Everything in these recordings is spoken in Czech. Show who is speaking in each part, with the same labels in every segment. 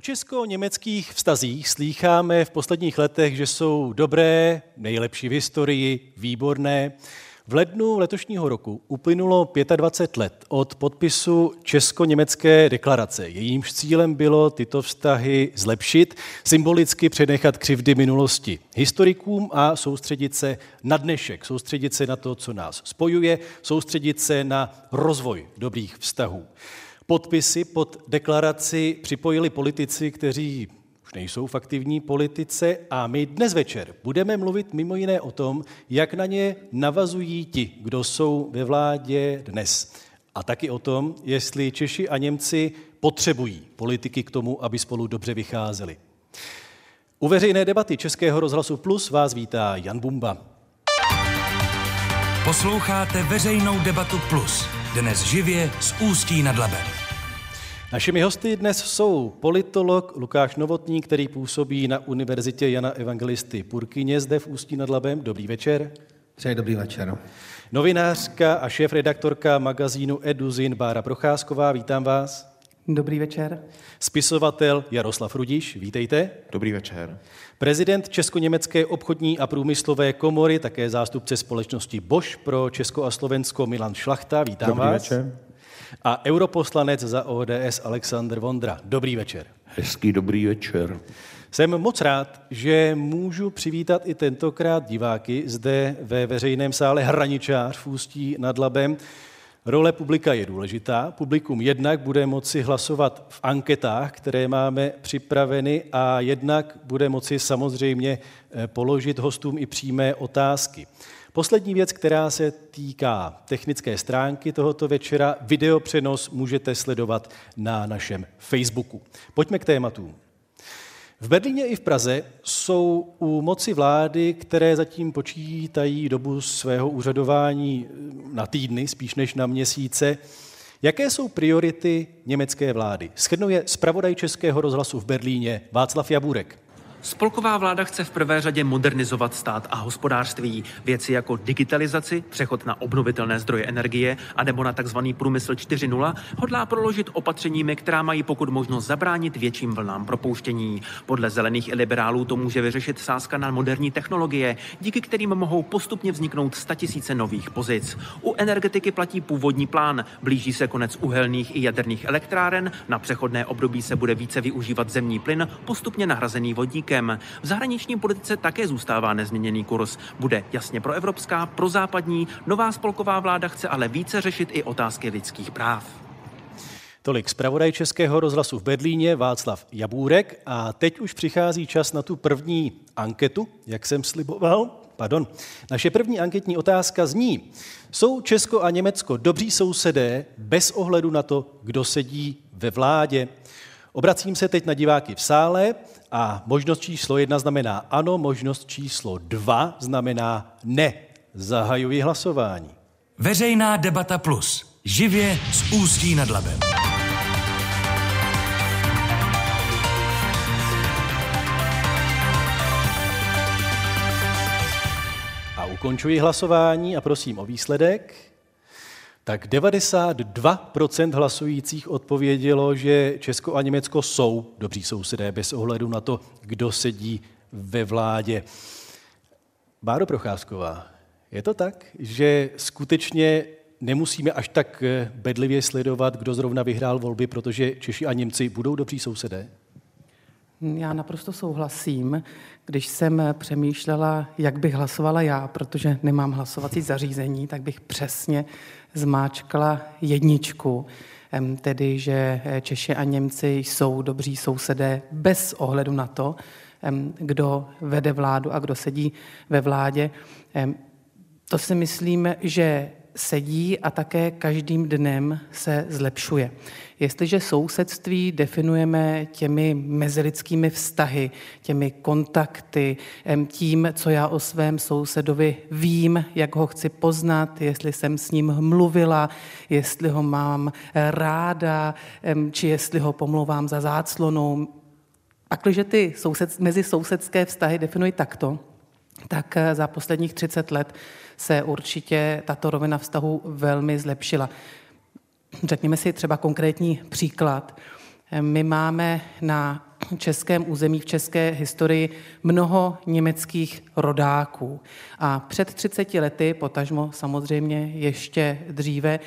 Speaker 1: Česko-německých vztazích slýcháme v posledních letech, že jsou dobré, nejlepší v historii, výborné. V lednu letošního roku uplynulo 25 let od podpisu Česko-německé deklarace. Jejímž cílem bylo tyto vztahy zlepšit, symbolicky přenechat křivdy minulosti historikům a soustředit se na dnešek, soustředit se na to, co nás spojuje, soustředit se na rozvoj dobrých vztahů. Podpisy pod deklaraci připojili politici, kteří už nejsou v aktivní politice a my dnes večer budeme mluvit mimo jiné o tom, jak na ně navazují ti, kdo jsou ve vládě dnes. A taky o tom, jestli Češi a Němci potřebují politiky k tomu, aby spolu dobře vycházeli. U veřejné debaty Českého rozhlasu Plus vás vítá Jan Bumba.
Speaker 2: Posloucháte veřejnou debatu Plus. Dnes živě z Ústí nad Labem.
Speaker 1: Našimi hosty dnes jsou politolog Lukáš Novotný, který působí na Univerzitě Jana Evangelisty Purkyně zde v Ústí nad Labem. Dobrý večer.
Speaker 3: Přeji dobrý večer.
Speaker 1: Novinářka a šéf-redaktorka magazínu Eduzin Bára Procházková, vítám vás.
Speaker 4: Dobrý večer.
Speaker 1: Spisovatel Jaroslav Rudiš, vítejte.
Speaker 5: Dobrý večer.
Speaker 1: Prezident Česko-německé obchodní a průmyslové komory, také zástupce společnosti Bosch pro Česko a Slovensko Milan Šlachta, vítám
Speaker 5: Dobrý
Speaker 1: vás.
Speaker 5: večer
Speaker 1: a europoslanec za ODS Aleksandr Vondra. Dobrý večer.
Speaker 5: Hezký dobrý večer.
Speaker 1: Jsem moc rád, že můžu přivítat i tentokrát diváky zde ve veřejném sále Hraničář v Ústí nad Labem. Role publika je důležitá. Publikum jednak bude moci hlasovat v anketách, které máme připraveny a jednak bude moci samozřejmě eh, položit hostům i přímé otázky. Poslední věc, která se týká technické stránky tohoto večera, videopřenos můžete sledovat na našem Facebooku. Pojďme k tématům. V Berlíně i v Praze jsou u moci vlády, které zatím počítají dobu svého úřadování na týdny, spíš než na měsíce. Jaké jsou priority německé vlády? Schrnuje zpravodaj Českého rozhlasu v Berlíně Václav Jaburek.
Speaker 6: Spolková vláda chce v prvé řadě modernizovat stát a hospodářství. Věci jako digitalizaci, přechod na obnovitelné zdroje energie a nebo na tzv. průmysl 4.0 hodlá proložit opatřeními, která mají pokud možno zabránit větším vlnám propouštění. Podle zelených i liberálů to může vyřešit sázka na moderní technologie, díky kterým mohou postupně vzniknout statisíce nových pozic. U energetiky platí původní plán. Blíží se konec uhelných i jaderných elektráren, na přechodné období se bude více využívat zemní plyn, postupně nahrazený vodík Ruskem. V zahraniční politice také zůstává nezměněný kurz. Bude jasně proevropská, prozápadní, nová spolková vláda chce ale více řešit i otázky lidských práv.
Speaker 1: Tolik zpravodaj Českého rozhlasu v Berlíně Václav Jabůrek a teď už přichází čas na tu první anketu, jak jsem sliboval. Pardon. Naše první anketní otázka zní, jsou Česko a Německo dobří sousedé bez ohledu na to, kdo sedí ve vládě? Obracím se teď na diváky v sále a možnost číslo jedna znamená ano, možnost číslo dva znamená ne. Zahajuji hlasování.
Speaker 2: Veřejná debata plus. Živě z Ústí nad Labem.
Speaker 1: A ukončuji hlasování a prosím o výsledek tak 92% hlasujících odpovědělo, že Česko a Německo jsou dobří sousedé bez ohledu na to, kdo sedí ve vládě. Báro Procházková, je to tak, že skutečně nemusíme až tak bedlivě sledovat, kdo zrovna vyhrál volby, protože Češi a Němci budou dobří sousedé?
Speaker 4: Já naprosto souhlasím. Když jsem přemýšlela, jak bych hlasovala já, protože nemám hlasovací zařízení, tak bych přesně zmáčkla jedničku, tedy že Češi a Němci jsou dobří sousedé bez ohledu na to, kdo vede vládu a kdo sedí ve vládě. To si myslím, že sedí a také každým dnem se zlepšuje. Jestliže sousedství definujeme těmi mezilidskými vztahy, těmi kontakty, tím, co já o svém sousedovi vím, jak ho chci poznat, jestli jsem s ním mluvila, jestli ho mám ráda, či jestli ho pomlouvám za záclonou. Pakliže ty soused, mezi sousedské vztahy definuji takto, tak eh, za posledních 30 let se určitě tato rovina vztahu velmi zlepšila. Řekněme si třeba konkrétní příklad. My máme na českém území, v české historii mnoho německých rodáků. A před 30 lety, potažmo samozřejmě ještě dříve,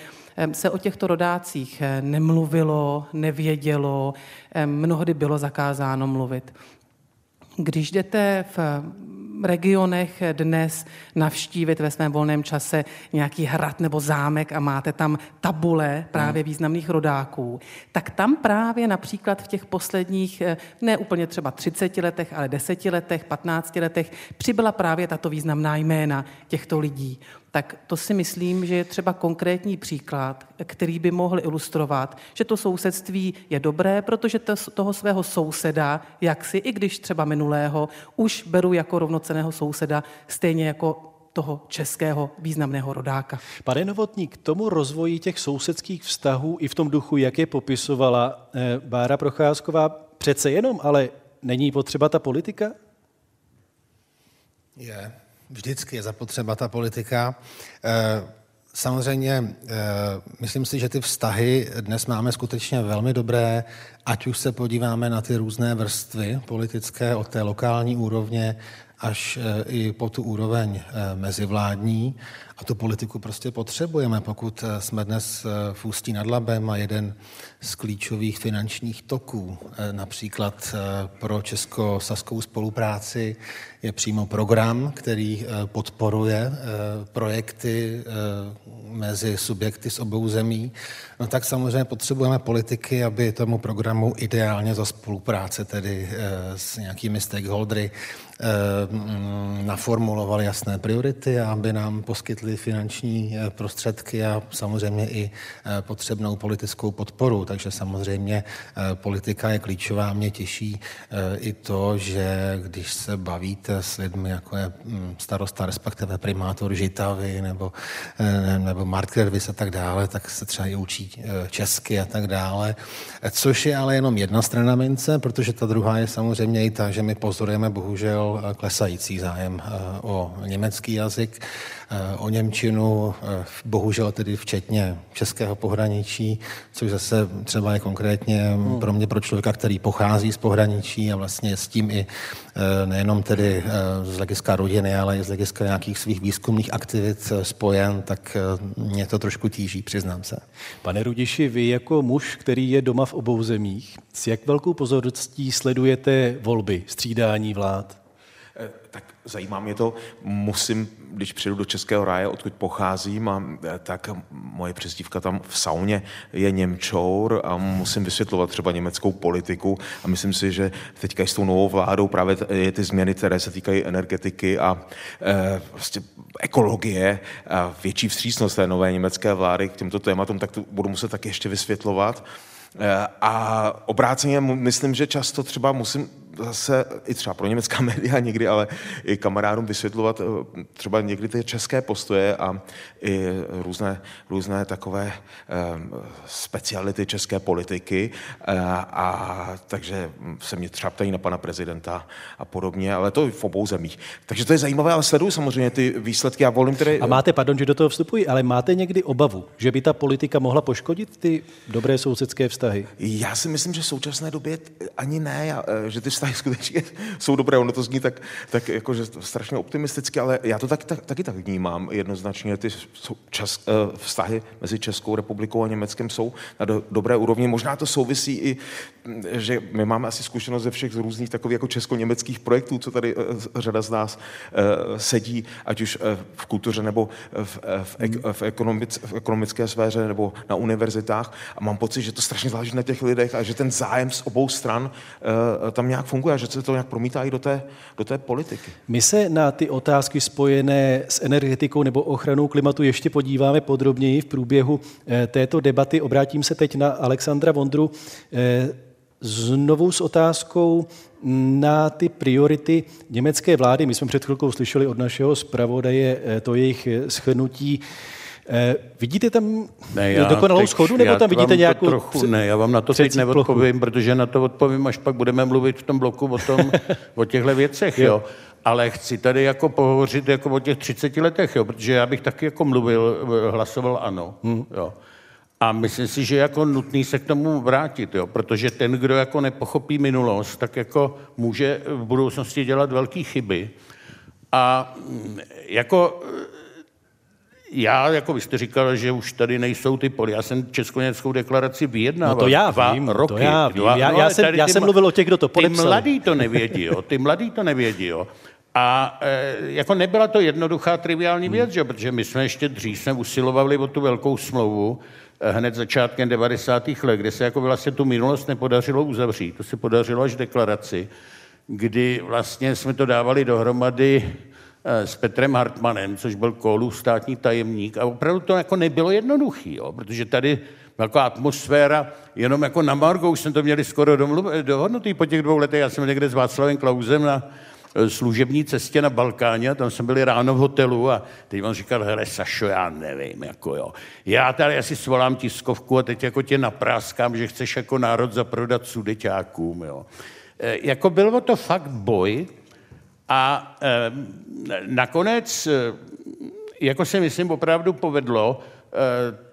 Speaker 4: se o těchto rodácích nemluvilo, nevědělo, mnohdy bylo zakázáno mluvit. Když jdete v regionech dnes navštívit ve svém volném čase nějaký hrad nebo zámek a máte tam tabule právě hmm. významných rodáků, tak tam právě například v těch posledních, eh, ne úplně třeba 30 letech, ale 10 letech, 15 letech, přibyla právě tato významná jména těchto lidí tak to si myslím, že je třeba konkrétní příklad, který by mohl ilustrovat, že to sousedství je dobré, protože to, toho svého souseda, jak si, i když třeba minulého, už beru jako rovnoceného souseda, stejně jako toho českého významného rodáka.
Speaker 1: Pane Novotník, k tomu rozvoji těch sousedských vztahů i v tom duchu, jak je popisovala eh, Bára Procházková, přece jenom, ale není potřeba ta politika?
Speaker 3: Je. Vždycky je zapotřeba ta politika. Eh, samozřejmě, eh, myslím si, že ty vztahy dnes máme skutečně velmi dobré, ať už se podíváme na ty různé vrstvy politické od té lokální úrovně až eh, i po tu úroveň mezivládní. A tu politiku prostě potřebujeme, pokud jsme dnes v Ústí nad Labem a jeden z klíčových finančních toků, například pro česko-saskou spolupráci, je přímo program, který eh, podporuje eh, projekty eh, mezi subjekty z obou zemí, no tak samozřejmě potřebujeme politiky, aby tomu programu ideálně za spolupráce, tedy s nějakými stakeholdery, mm, naformulovali jasné priority a aby nám poskytli finanční prostředky a samozřejmě i potřebnou politickou podporu. Takže samozřejmě politika je klíčová. Mě těší i to, že když se bavíte s lidmi, jako je mm, starosta, respektive primátor Žitavy nebo, eh, nebo Mark a tak dále, tak se třeba i učí eh, česky a tak dále. Což je ale jenom jedna strana mince, protože ta druhá je samozřejmě i ta, že my pozorujeme bohužel eh, klesající zájem o německý jazyk o Němčinu, bohužel tedy včetně českého pohraničí, což zase třeba je konkrétně hmm. pro mě, pro člověka, který pochází z pohraničí a vlastně s tím i nejenom tedy z hlediska rodiny, ale i z hlediska nějakých svých výzkumných aktivit spojen, tak mě to trošku tíží, přiznám se.
Speaker 1: Pane Rudiši, vy jako muž, který je doma v obou zemích, s jak velkou pozorností sledujete volby, střídání vlád?
Speaker 5: Eh, tak zajímá mě to. Musím, když přijdu do Českého ráje, odkud pocházím, a, eh, tak moje přezdívka tam v sauně je Němčour a musím vysvětlovat třeba německou politiku a myslím si, že teďka s tou novou vládou právě je ty změny, které se týkají energetiky a e, vlastně ekologie a větší vstřícnost té nové německé vlády k těmto tématům, tak to budu muset taky ještě vysvětlovat. A obráceně myslím, že často třeba musím zase i třeba pro německá média někdy, ale i kamarádům vysvětlovat eh, třeba někdy ty české postoje a i různé, různé takové um, speciality české politiky. A, eh, a takže se mě třeba ptají na pana prezidenta a podobně, ale to v obou zemích. Takže to je zajímavé, ale sleduju samozřejmě ty výsledky a volím tedy...
Speaker 1: A máte, pardon, že do toho vstupuji, ale máte někdy obavu, že by ta politika mohla poškodit ty dobré sousedské vztahy?
Speaker 5: Já si myslím, že v současné době ani ne, že ty vztahy skutečně jsou dobré. Ono to zní tak, tak jako, že strašně optimisticky, ale já to tak, tak, taky tak vnímám jednoznačně. Ty čas, eh, vztahy mezi Českou republikou a Německem jsou na do, dobré úrovni. Možná to souvisí i, že my máme asi zkušenost ze všech z různých takových jako česko-německých projektů, co tady eh, řada z nás eh, sedí, ať už v kultuře nebo v, v, v, ekonomic, v ekonomické sféře nebo na univerzitách. A mám pocit, že to strašně záleží na těch lidech a že ten zájem z obou stran tam nějak funguje že se to nějak promítá i do té, do té politiky.
Speaker 1: My se na ty otázky spojené s energetikou nebo ochranou klimatu ještě podíváme podrobněji v průběhu eh, této debaty. Obrátím se teď na Alexandra Vondru eh, znovu s otázkou na ty priority německé vlády. My jsme před chvilkou slyšeli od našeho zpravodaje eh, to jejich schrnutí. Eh, vidíte tam ne, já dokonalou teď, schodu, nebo tam vidíte nějakou...
Speaker 7: Trochu, ne, já vám na to teď neodpovím, protože na to odpovím, až pak budeme mluvit v tom bloku o, tom, o těchto věcech. Jo. jo. Ale chci tady jako pohovořit jako o těch 30 letech, jo, protože já bych taky jako mluvil, hlasoval ano. Hmm. Jo. A myslím si, že je jako nutný se k tomu vrátit, jo? protože ten, kdo jako nepochopí minulost, tak jako může v budoucnosti dělat velké chyby. A mm, jako já, jako vy jste říkal, že už tady nejsou ty poli. Já jsem Českoněmeckou deklaraci vyjednával.
Speaker 1: No to já
Speaker 7: dva
Speaker 1: vím,
Speaker 7: roky.
Speaker 1: to já vím.
Speaker 7: Dva,
Speaker 1: já,
Speaker 7: no,
Speaker 1: já, jsem, já
Speaker 7: ty,
Speaker 1: jsem mluvil o těch, kdo to podepsal.
Speaker 7: Ty mladí to nevědí, jo. Ty mladí to nevědí, jo. A e, jako nebyla to jednoduchá triviální věc, hmm. že? protože my jsme ještě dřív jsme usilovali o tu velkou smlouvu, e, hned začátkem 90. let, kde se jako vlastně tu minulost nepodařilo uzavřít. To se podařilo až deklaraci, kdy vlastně jsme to dávali dohromady s Petrem Hartmanem, což byl Kohlův státní tajemník. A opravdu to jako nebylo jednoduchý, jo, protože tady jako atmosféra, jenom jako na Margo, už jsme to měli skoro dohodnutý po těch dvou letech. Já jsem někde s Václavem Klausem na eh, služební cestě na Balkáně, tam jsme byli ráno v hotelu a teď on říkal, hele Sašo, já nevím, jako jo. Já tady asi svolám tiskovku a teď jako tě napráskám, že chceš jako národ zaprodat sudeťákům, jo. E, jako bylo to fakt boj, a e, nakonec, e, jako se myslím, opravdu povedlo e,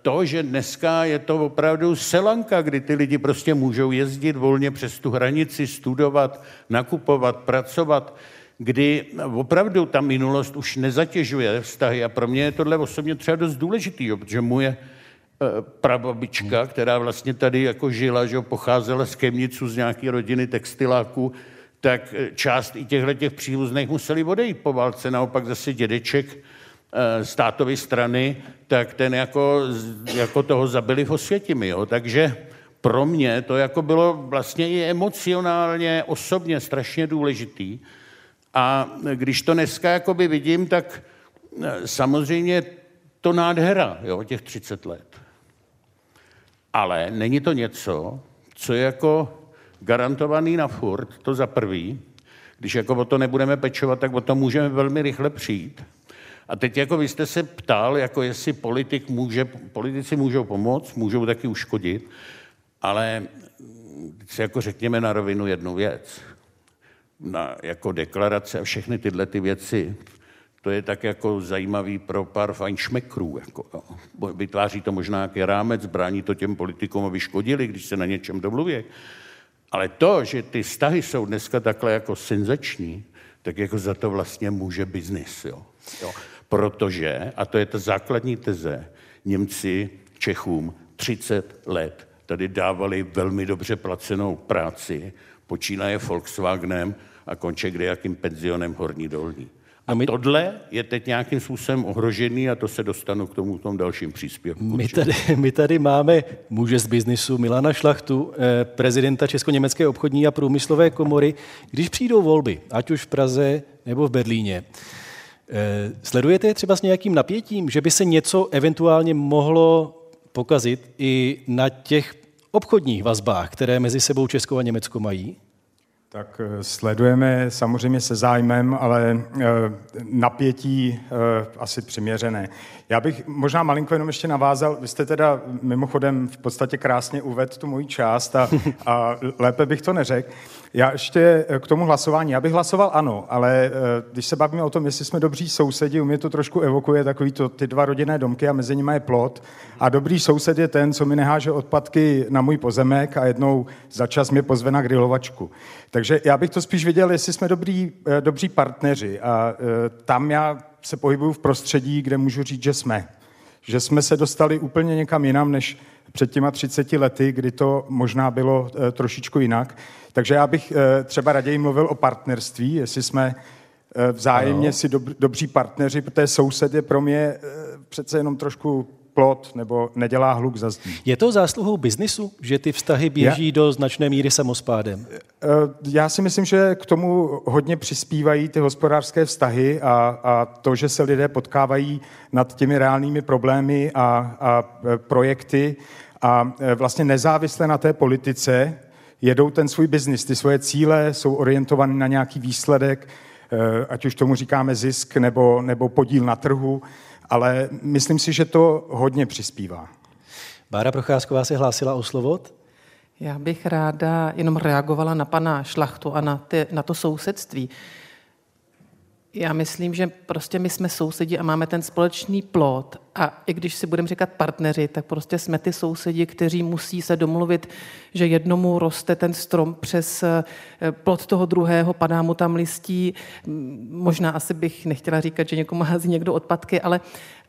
Speaker 7: to, že dneska je to opravdu selanka, kdy ty lidi prostě můžou jezdit volně přes tu hranici, studovat, nakupovat, pracovat, kdy opravdu ta minulost už nezatěžuje vztahy. A pro mě je tohle osobně třeba dost důležitý, protože moje prababička, která vlastně tady jako žila, že pocházela z Kemnicu z nějaké rodiny textiláků, tak eh, část i těchto těch příbuzných museli odejít po válce. Naopak zase dědeček eh, z tátovy strany, tak ten jako, jako toho zabili v Osvětimi. Jo. Takže pro mě to jako bylo vlastně i emocionálně, osobně strašně důležitý. A když to dneska jakoby vidím, tak eh, samozřejmě to nádhera, jo, těch 30 let. Ale není to něco, co je jako garantovaný na furt, to za prvý. Když jako o to nebudeme pečovat, tak o to můžeme velmi rychle přijít. A teď jako vy jste se ptal, jako jestli politik může, politici můžou pomoct, můžou taky uškodit, ale si jako řekněme na rovinu jednu věc. Na, jako deklarace a všechny tyhle ty věci, to je tak jako zajímavý pro pár fajnšmekrů. Jako. Vytváří to možná nějaký rámec, brání to těm politikům, aby škodili, když se na něčem domluví. Ale to, že ty vztahy jsou dneska takhle jako senzační, tak jako za to vlastně může biznis. Jo. Jo. Protože, a to je ta základní teze, Němci Čechům 30 let tady dávali velmi dobře placenou práci, počínaje Volkswagenem a konče kde jakým penzionem Horní Dolní. A my... tohle je teď nějakým způsobem ohrožený a to se dostanu k tomu tom dalším příspěvku.
Speaker 1: My tady, my tady máme muže z biznisu Milana Šlachtu, eh, prezidenta Česko-německé obchodní a průmyslové komory. Když přijdou volby, ať už v Praze nebo v Berlíně, eh, sledujete je třeba s nějakým napětím, že by se něco eventuálně mohlo pokazit i na těch obchodních vazbách, které mezi sebou Česko a Německo mají?
Speaker 8: Tak eh, sledujeme samozřejmě se zájmem, ale eh, napětí eh, asi přiměřené. Já bych možná malinko jenom ještě navázal, vy jste teda mimochodem v podstatě krásně uvedl tu moji část a, a lépe bych to neřekl. Já ještě k tomu hlasování. Já bych hlasoval ano, ale když se bavíme o tom, jestli jsme dobří sousedi, u mě to trošku evokuje takový to, ty dva rodinné domky a mezi nimi je plot. A dobrý soused je ten, co mi neháže odpadky na můj pozemek a jednou za čas mě pozve na grilovačku. Takže já bych to spíš viděl, jestli jsme dobrý, eh, dobří partneři. A eh, tam já se pohybuju v prostředí, kde můžu říct, že jsme. Že jsme se dostali úplně někam jinam, než před těma 30 lety, kdy to možná bylo eh, trošičku jinak. Takže já bych třeba raději mluvil o partnerství, jestli jsme vzájemně ano. si dobří partneři, protože soused je pro mě přece jenom trošku plot nebo nedělá hluk za zdí.
Speaker 1: Je to zásluhou biznisu, že ty vztahy běží já, do značné míry samospádem? Eh,
Speaker 8: já si myslím, že k tomu hodně přispívají ty hospodářské vztahy a, a to, že se lidé potkávají nad těmi reálnými problémy a, a eh, projekty a eh, vlastně nezávisle na té politice jedou ten svůj biznis. Ty svoje cíle jsou orientované na nějaký výsledek, ať už tomu říkáme zisk nebo, nebo podíl na trhu ale myslím si, že to hodně přispívá.
Speaker 1: Bára Procházková se hlásila o slovo.
Speaker 4: Já bych ráda jenom reagovala na pana Šlachtu a na, ty, na to sousedství. Já myslím, že prostě my jsme sousedi a máme ten společný plot a i když si budeme říkat partneři, tak prostě jsme ty sousedi, kteří musí se domluvit, že jednomu roste ten strom přes eh, plot toho druhého, padá mu tam listí. Možná asi bych nechtěla říkat, že někomu hází někdo odpadky, ale,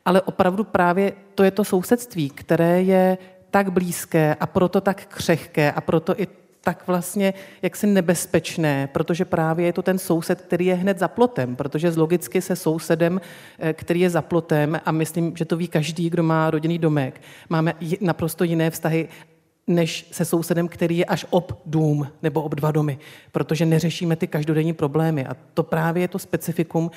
Speaker 4: ale opravdu právě to je to sousedství, které je tak blízké a proto tak křehké a proto i tak vlastně jaksi nebezpečné, protože právě je to ten soused, který je hned za plotem, protože z logicky se sousedem, eh, který je za plotem, a myslím, že to ví každý, kdo má rodinný domek, máme naprosto jiné vztahy než se sousedem, který je až ob dům nebo ob dva domy, protože neřešíme ty každodenní problémy. A to právě je to specifikum,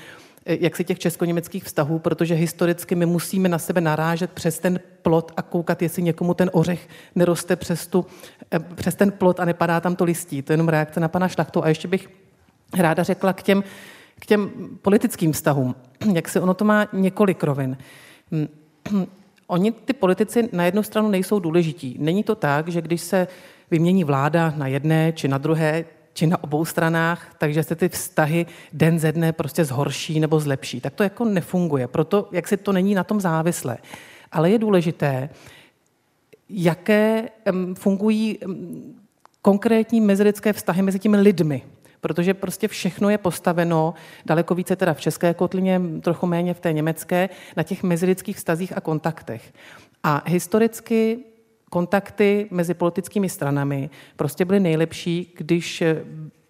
Speaker 4: jak si těch česko-německých vztahů, protože historicky my musíme na sebe narážet přes ten plot a koukat, jestli někomu ten ořech neroste přes, tu, eh, přes ten plot a nepadá tam to listí. To je jenom reakce na pana Šlachtu. A ještě bych ráda řekla k těm, k těm politickým vztahům, jak se ono to má několik rovin. Hm, oni, ty politici, na jednu stranu nejsou důležití. Není to tak, že když se vymění vláda na jedné či na druhé, či na obou stranách, takže se ty vztahy den ze dne prostě zhorší nebo zlepší. Tak to jako nefunguje. Proto, jak si to není na tom závislé. Ale je důležité, jaké fungují konkrétní mezilidské vztahy mezi těmi lidmi. Protože prostě všechno je postaveno, daleko více teda v české kotlině, trochu méně v té německé, na těch mezilidských vztazích a kontaktech. A historicky kontakty mezi politickými stranami prostě byly nejlepší, když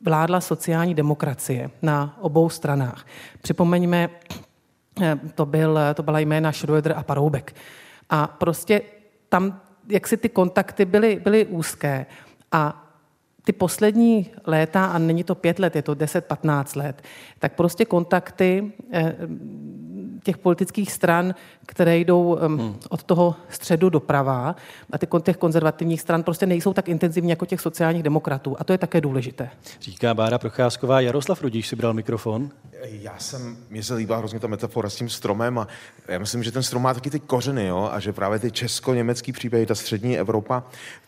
Speaker 4: vládla sociální demokracie na obou stranách. Připomeňme, eh, to, byl, to byla jména Schröder a Paroubek. A prostě tam, jak si ty kontakty byly, byly úzké. A ty poslední léta, a není to pět let, je to 10-15 let, tak prostě kontakty eh, těch politických stran, které jdou hmm. od toho středu doprava a ty, těch konzervativních stran prostě nejsou tak intenzivní jako těch sociálních demokratů. A to je také důležité.
Speaker 1: Říká Bára Procházková. Jaroslav Rudíš si bral mikrofon.
Speaker 5: Já jsem, mě se líbá hrozně ta metafora s tím stromem a já myslím, že ten strom má taky ty kořeny, jo, a že právě ty česko-německý příběhy, ta střední Evropa,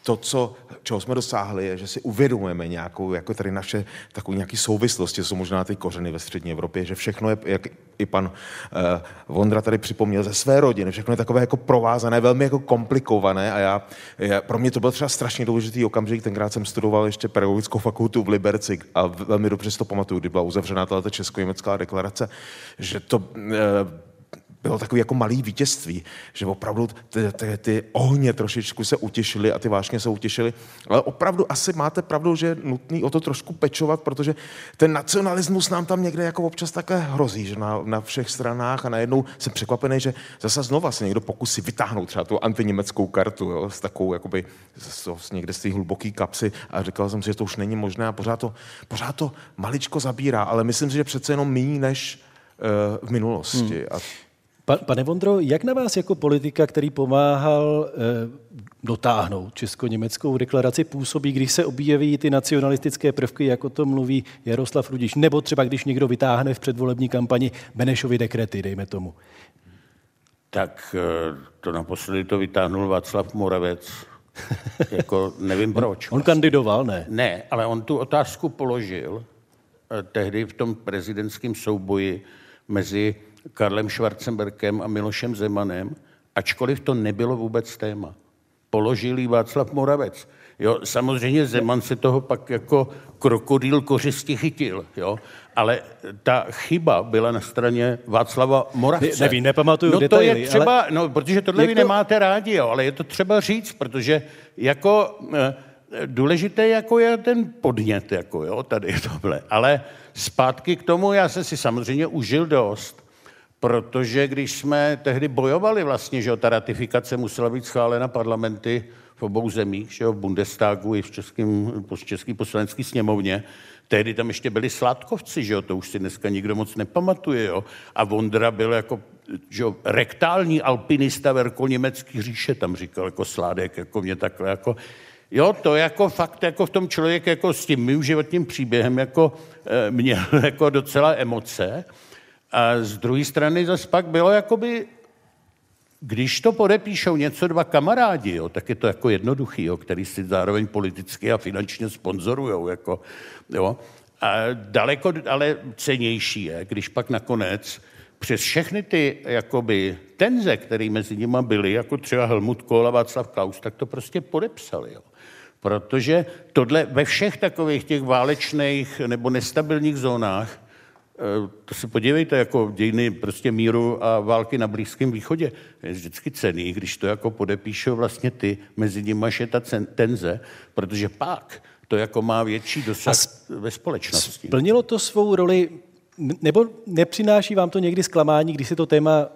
Speaker 5: to, co, čeho jsme dosáhli, je, že si uvědomujeme nějakou, jako tady naše takové nějaké souvislosti, jsou možná ty kořeny ve střední Evropě, že všechno je, jak i pan uh, Vondra tady připomněl, ze své rodiny, všechno je takové jako provázané, velmi jako komplikované a já, já pro mě to byl třeba strašně důležitý okamžik, tenkrát jsem studoval ještě pedagogickou fakultu v Liberci a velmi dobře si to pamatuju, kdy byla uzavřená ta česko-německá deklarace, že to uh, bylo takový jako malý vítězství, že opravdu ty, ty, ty ohně trošičku se utěšily a ty vášně se utěšily. Ale opravdu asi máte pravdu, že je nutný o to trošku pečovat, protože ten nacionalismus nám tam někde jako občas také hrozí, že na, na všech stranách a najednou jsem překvapený, že zase znova se někdo pokusí vytáhnout třeba tu antiněmeckou kartu jo, s takovou jakoby z, z někde z té hluboké kapsy a říkal jsem si, že to už není možné a pořád to, pořád to maličko zabírá, ale myslím si, že přece jenom méně než uh, v minulosti. Hmm. A
Speaker 1: Pa, pane Vondro, jak na vás jako politika, který pomáhal eh, dotáhnout česko-německou deklaraci, působí, když se objeví ty nacionalistické prvky, jako to mluví Jaroslav Rudiš, nebo třeba když někdo vytáhne v předvolební kampani Benešovy dekrety, dejme tomu?
Speaker 7: Tak eh, to naposledy to vytáhnul Václav Moravec. jako nevím proč.
Speaker 1: On, on kandidoval, ne?
Speaker 7: Ne, ale on tu otázku položil eh, tehdy v tom prezidentském souboji mezi Karlem Schwarzenberkem a Milošem Zemanem, ačkoliv to nebylo vůbec téma. Položil Václav Moravec. Jo, samozřejmě Zeman se toho pak jako krokodýl kořisti chytil, jo, ale ta chyba byla na straně Václava Moravce.
Speaker 1: Ne, nevím, nepamatuju
Speaker 7: no
Speaker 1: detaily,
Speaker 7: to je třeba,
Speaker 1: ale...
Speaker 7: no, protože tohle vy to... nemáte rádi, jo, ale je to třeba říct, protože jako eh, důležité jako je ten podnět, jako jo, tady tohle. Ale zpátky k tomu, já jsem si samozřejmě užil dost, protože když jsme tehdy bojovali vlastně, že ta ratifikace musela být schválena parlamenty v obou zemích, že v Bundestagu i v českém, v české poslanecké sněmovně, tehdy tam ještě byli sládkovci, že jo, to už si dneska nikdo moc nepamatuje, jo. A Vondra byl jako že jo, rektální alpinista verko německý říše, tam říkal jako sládek, jako mě takhle, jako, Jo, to jako fakt jako v tom člověk jako s tím mým životním příběhem jako e, měl jako docela emoce. A z druhé strany zase pak bylo jakoby, když to podepíšou něco dva kamarádi, jo, tak je to jako jednoduchý, jo, který si zároveň politicky a finančně sponzorujou. Jako, jo. A daleko ale cenější je, když pak nakonec přes všechny ty jakoby, tenze, které mezi nimi byly, jako třeba Helmut Kohl a Václav Klaus, tak to prostě podepsali. Jo. Protože tohle ve všech takových těch válečných nebo nestabilních zónách, to se podívejte, jako dějiny prostě míru a války na Blízkém východě, je vždycky cený, když to jako podepíšou vlastně ty, mezi nimi je ta tenze, protože pak to jako má větší dosah ve společnosti.
Speaker 1: Splnilo to svou roli, nebo nepřináší vám to někdy zklamání, když se to téma e,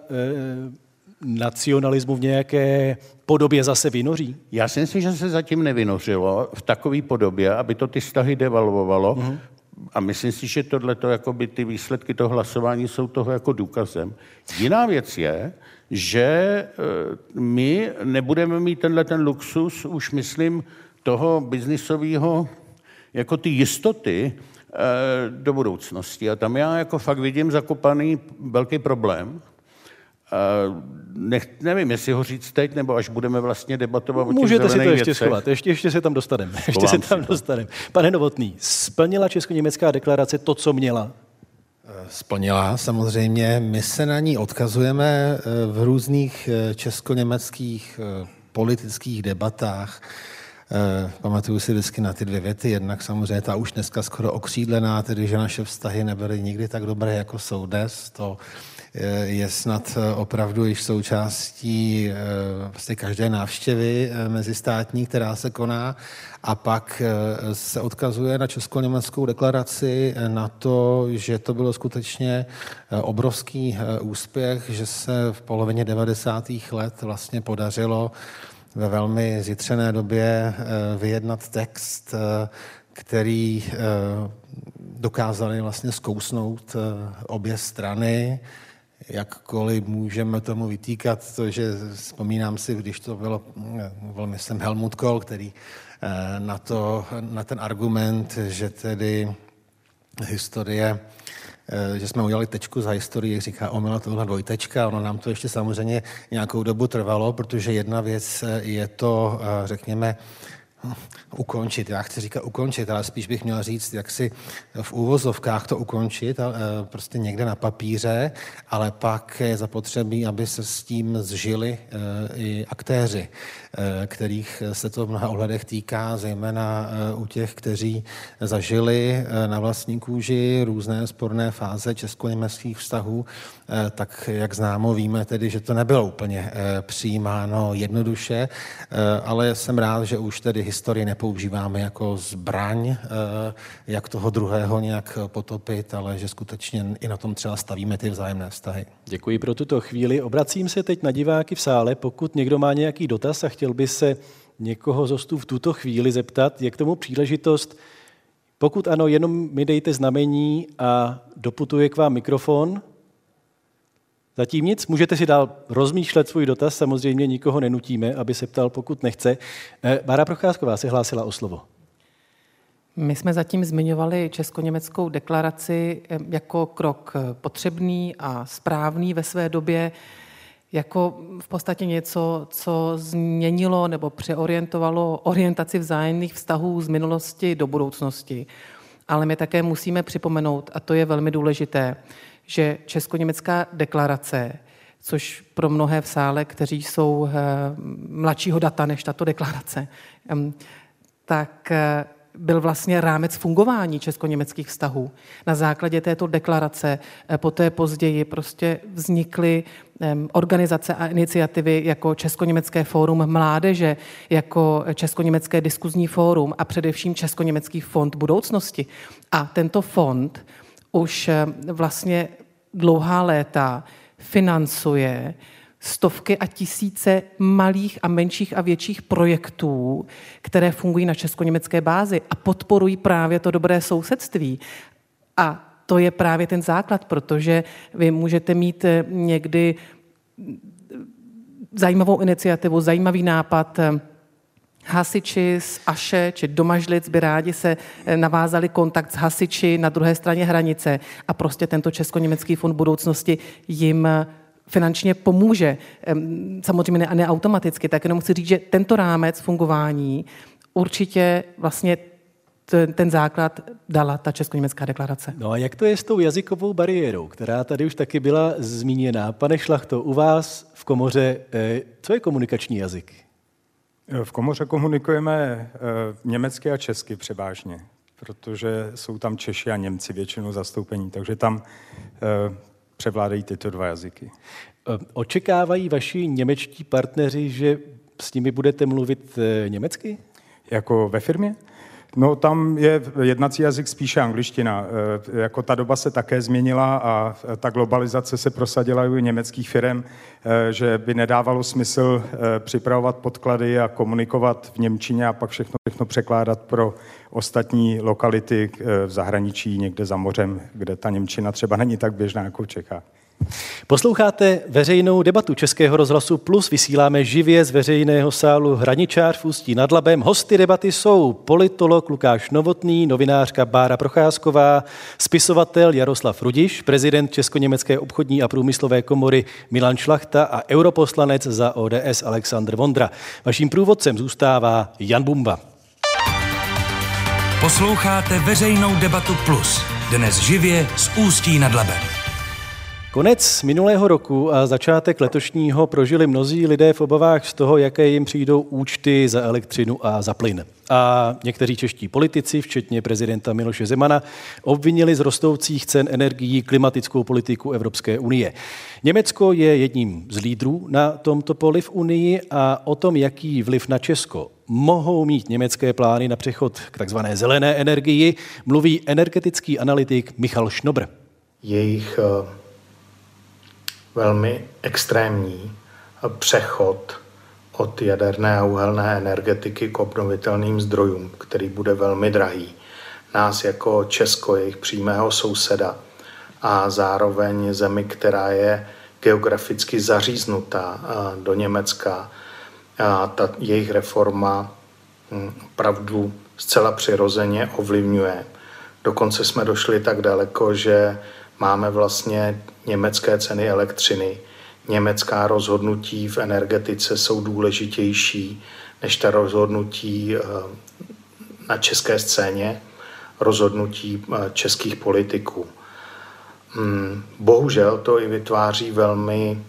Speaker 1: nacionalismu v nějaké podobě zase vynoří?
Speaker 7: Já si myslím, že se zatím nevynořilo v takové podobě, aby to ty vztahy devalvovalo. Mm-hmm. A myslím si, že tohle by ty výsledky toho hlasování jsou toho jako důkazem. Jiná věc je, že e, my nebudeme mít tenhle ten luxus, už myslím, toho biznisového, jako ty jistoty eh, do budoucnosti. A tam já jako fakt vidím zakopaný velký problém. Eh, nech, nevím, jestli ho říct teď, nebo až budeme vlastně debatovat o
Speaker 1: Můžete si to ještě
Speaker 7: věcech.
Speaker 1: schovat, ještě, ještě se tam dostaneme. Ještě se tam dostaneme. Pane Novotný, splnila Česko-německá deklarace to, co měla?
Speaker 3: Eh, splnila samozřejmě. My se na ní odkazujeme v různých česko-německých politických debatách. Eh, pamatuju si vždycky na ty dvě věty. Jednak samozřejmě ta už dneska skoro okřídlená, tedy že naše vztahy nebyly nikdy tak dobré, jako jsou dnes. To eh, je snad eh, opravdu již součástí vlastně každé návštěvy mezistátní, která se koná. A pak se odkazuje na Česko-německou deklaraci na to, že to bylo skutečně obrovský úspěch, že se v polovině 90. let vlastně podařilo ve velmi zjitřené době eh, vyjednat text, eh, který eh, dokázali vlastně zkousnout obě strany, jakkoliv můžeme tomu vytýkat to, že vzpomínám si, když to bylo, velmi jsem Helmut Kohl, který na, to, na ten argument, že tedy historie Eh, že jsme udělali tečku za historii, říká omyla tohle dvojtečka. Ono nám to ještě samozřejmě nějakou dobu trvalo, protože jedna věc eh, je to, eh, řekněme, ukončit. Já chci říkat ukončit, ale spíš bych měl říct, jak si v úvozovkách to ukončit, prostě někde na papíře, ale pak je zapotřebí, aby se s tím zžili i aktéři. Eh, kterých se to v mnoha ohledech týká, zejména eh, u těch, kteří zažili eh, na vlastní kůži různé sporné fáze česko-německých vztahů, tak jak známo víme tedy, že to nebylo úplně přijímáno jednoduše, ale jsem rád, že už tedy historii nepoužíváme jako zbraň, jak toho druhého nějak potopit, ale že skutečně i na tom třeba stavíme ty vzájemné vztahy.
Speaker 1: Děkuji pro tuto chvíli. Obracím se teď na diváky v sále. Pokud někdo má nějaký dotaz a chtěl by se někoho z hostů v tuto chvíli zeptat, je k tomu příležitost. Pokud ano, jenom mi dejte znamení a doputuje k vám mikrofon. Zatím nic, můžete si dál rozmýšlet svůj dotaz, samozřejmě nikoho nenutíme, aby se ptal, pokud nechce. Eh, Bára Procházková se hlásila o slovo.
Speaker 4: My jsme zatím zmiňovali česko-německou deklaraci eh, jako krok eh, potřebný a správný ve své době jako v podstatě něco, co změnilo nebo přeorientovalo orientaci vzájemných vztahů z minulosti do budoucnosti. Ale my také musíme připomenout, a to je velmi důležité, že Česko-německá deklarace, což pro mnohé v sále, kteří jsou eh, mladšího data než tato deklarace, tak eh, byl vlastně rámec fungování česko-německých vztahů. Na základě této deklarace eh, poté později prostě vznikly organizace a iniciativy jako Česko-německé fórum mládeže, jako Česko-německé diskuzní fórum a především Česko-německý fond budoucnosti. A tento fond už vlastně dlouhá léta financuje stovky a tisíce malých a menších a větších projektů, které fungují na česko-německé bázi a podporují právě to dobré sousedství. A to je právě ten základ, protože vy můžete mít eh, někdy zajímavou iniciativu, zajímavý nápad, eh, Hasiči z Aše či Domažlic by rádi se eh, navázali kontakt s hasiči na druhé straně hranice a prostě tento Česko-německý fond budoucnosti jim finančně pomůže. Samozřejmě ne, ne automaticky, tak jenom chci říct, že tento rámec fungování určitě vlastně ten základ dala ta česko-německá deklarace.
Speaker 1: No a jak to je s tou jazykovou bariérou, která tady už taky byla zmíněna? Pane Šlachto, u vás v komoře, eh, co je komunikační jazyk?
Speaker 8: V komoře komunikujeme eh, německy a česky převážně, protože jsou tam Češi a Němci většinou zastoupení, takže tam eh, převládají tyto dva jazyky.
Speaker 1: Očekávají vaši němečtí partneři, že s nimi budete mluvit německy?
Speaker 8: Jako ve firmě? No tam je jednací jazyk spíše angličtina. E, jako ta doba se také změnila a ta globalizace se prosadila u německých firm, e, že by nedávalo smysl připravovat podklady a komunikovat v Němčině a pak všechno, všechno překládat pro ostatní lokality v zahraničí, někde za mořem, kde ta Němčina třeba není tak běžná jako v Čechách.
Speaker 1: Posloucháte veřejnou debatu Českého rozhlasu Plus. Vysíláme živě z veřejného sálu Hraničář v Ústí nad Labem. Hosty debaty jsou politolog Lukáš Novotný, novinářka Bára Procházková, spisovatel Jaroslav Rudiš, prezident Česko-německé obchodní a průmyslové komory Milan Šlachta a europoslanec za ODS Aleksandr Vondra. Vaším průvodcem zůstává Jan Bumba.
Speaker 2: Posloucháte veřejnou debatu Plus. Dnes živě z Ústí nad Labem.
Speaker 1: Konec minulého roku a začátek letošního prožili mnozí lidé v obavách z toho, jaké jim přijdou účty za elektřinu a za plyn. A někteří čeští politici, včetně prezidenta Miloše Zemana, obvinili z rostoucích cen energií klimatickou politiku Evropské unie. Německo je jedním z lídrů na tomto poli v Unii a o tom, jaký vliv na Česko mohou mít německé plány na přechod k takzvané zelené energii, mluví energetický analytik Michal Šnobr.
Speaker 9: Jejich uh velmi extrémní přechod od jaderné a uhelné energetiky k obnovitelným zdrojům, který bude velmi drahý. Nás jako Česko, jejich přímého souseda a zároveň zemi, která je geograficky zaříznutá do Německa, a ta jejich reforma hm, opravdu zcela přirozeně ovlivňuje. Dokonce jsme došli tak daleko, že máme vlastně německé ceny elektřiny. Německá rozhodnutí v energetice jsou důležitější než ta rozhodnutí eh, na české scéně, rozhodnutí eh, českých politiků. Hmm, bohužel to i vytváří velmi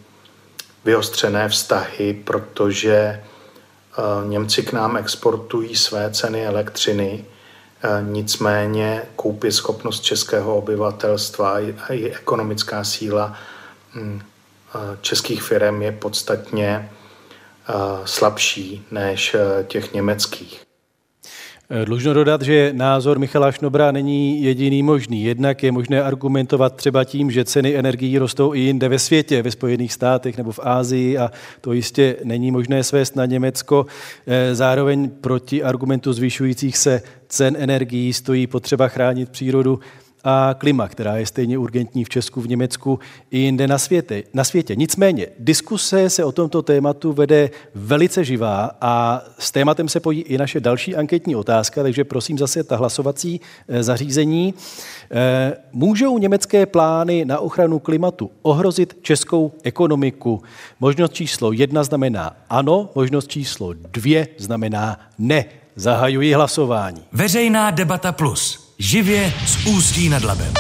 Speaker 9: vyostřené vztahy, protože eh, Němci k nám exportují své ceny elektřiny, Nicméně koupě schopnost českého obyvatelstva a i ekonomická síla hm, českých firm je podstatně slabší než těch německých.
Speaker 1: Eh, dlužno dodat, že názor Michala Šnobra není jediný možný. Jednak je možné argumentovat třeba tím, že ceny energií rostou i jinde ve světě, ve Spojených státech nebo v Ázii a to jistě není možné svést na Německo. Eh, zároveň proti argumentu zvyšujících se cen energií stojí potřeba chránit přírodu a klima, která je stejně urgentní v Česku, v Německu i jinde na světě. Na světě. Nicméně, diskuse se o tomto tématu vede velice živá a s tématem se pojí i naše další anketní otázka, takže prosím zase ta hlasovací eh, zařízení. Eh, můžou německé plány na ochranu klimatu ohrozit českou ekonomiku? Možnost číslo jedna znamená ano, možnost číslo dvě znamená ne. Zahajuji hlasování.
Speaker 2: Veřejná debata plus. Živě z Ústí nad Labem.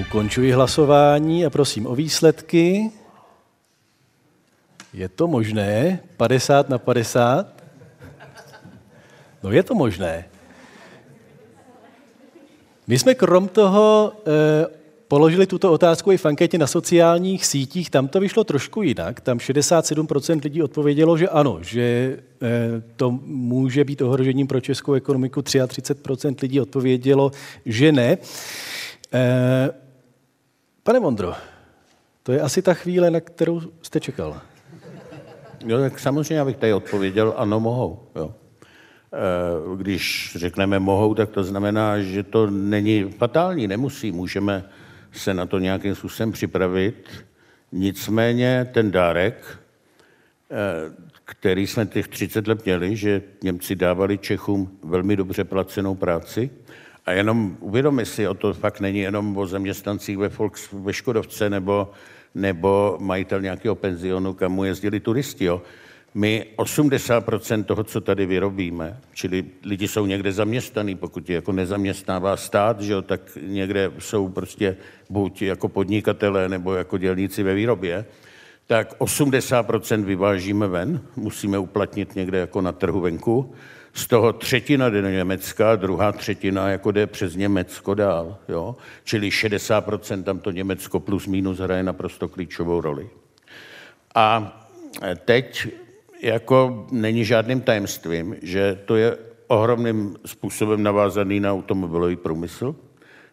Speaker 1: Ukončuji hlasování a prosím o výsledky. Je to možné? 50 na 50? No je to možné. My jsme krom toho eh, položili tuto otázku i v anketě na sociálních sítích. Tam to vyšlo trošku jinak. Tam 67% lidí odpovědělo, že ano, že eh, to může být ohrožením pro českou ekonomiku. 33% lidí odpovědělo, že ne. Eh, pane Mondro, to je asi ta chvíle, na kterou jste čekal.
Speaker 7: Jo, tak samozřejmě, abych tady odpověděl, ano, mohou. Jo. Eh, když řekneme mohou, tak to znamená, že to není fatální, nemusí. Můžeme se na to nějakým způsobem připravit. Nicméně ten dárek, eh, který jsme těch 30 let měli, že Němci dávali Čechům velmi dobře placenou práci, a jenom uvědomi si, o to fakt není jenom o zaměstnancích ve, Volks, ve Škodovce nebo nebo majitel nějakého penzionu, kam mu jezdili turisti. Jo. My 80% toho, co tady vyrobíme, čili lidi jsou někde zaměstnaný, pokud je jako nezaměstnává stát, že jo, tak někde jsou prostě buď jako podnikatelé nebo jako dělníci ve výrobě, tak 80% vyvážíme ven, musíme uplatnit někde jako na trhu venku. Z toho třetina jde do Německa, druhá třetina jako jde přes Německo dál. Jo? Čili 60% tam to Německo plus minus hraje naprosto klíčovou roli. A teď jako není žádným tajemstvím, že to je ohromným způsobem navázaný na automobilový průmysl.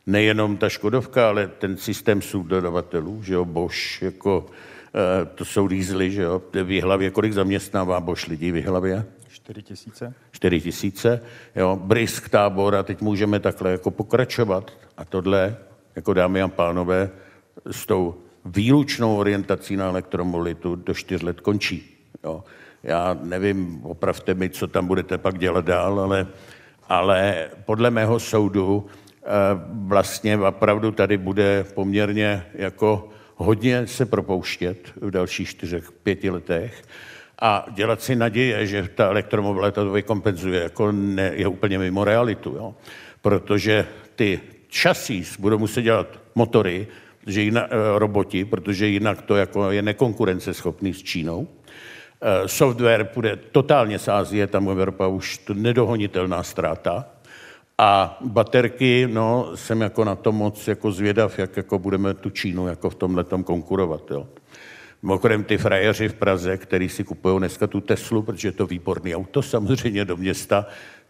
Speaker 7: Nejenom ta Škodovka, ale ten systém subdodavatelů, že jo, Bosch, jako, e, to jsou dýzly, že jo, v Jihlavě, kolik zaměstnává Bosch lidí v Jihlavě?
Speaker 8: 4 tisíce.
Speaker 7: 4 tisíce, jo, Brisk, tábor a teď můžeme takhle jako pokračovat. A tohle, jako dámy a pánové, s tou výlučnou orientací na elektromobilitu do 4 let končí. Jo. Já nevím, opravte mi, co tam budete pak dělat dál, ale, ale podle mého soudu eh, vlastně opravdu tady bude poměrně jako hodně se propouštět v dalších čtyřech, pěti letech a dělat si naděje, že ta elektromobilita to vykompenzuje, jako ne, je úplně mimo realitu, jo? protože ty časís budou muset dělat motory, že jinak, eh, roboti, protože jinak to jako je nekonkurenceschopný s Čínou. Eh, software půjde totálně z Ázie, tam Evropa už to nedohonitelná ztráta. A baterky, no, jsem jako na to moc jako zvědav, jak jako budeme tu Čínu jako v tomhle konkurovat. Jo. Mimochodem ty frajeři v Praze, který si kupují dneska tu Teslu, protože je to výborný auto samozřejmě do města,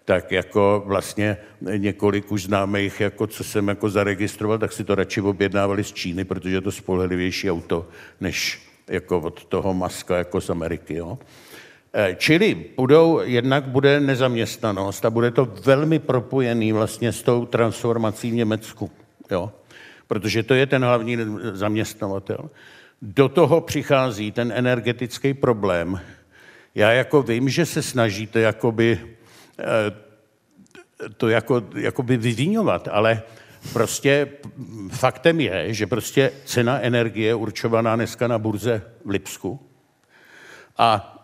Speaker 7: tak jako vlastně několik už známých, jako co jsem jako zaregistroval, tak si to radši objednávali z Číny, protože je to spolehlivější auto, než jako od toho maska jako z Ameriky. Jo? Eh, čili budou, jednak bude nezaměstnanost a bude to velmi propojený vlastně s tou transformací v Německu, jo? protože to je ten hlavní zaměstnavatel. Do toho přichází ten energetický problém. Já jako vím, že se snažíte jakoby, eh, to jako, jakoby vyvinovat, ale Prostě faktem je, že prostě cena energie je určovaná dneska na burze v Lipsku. A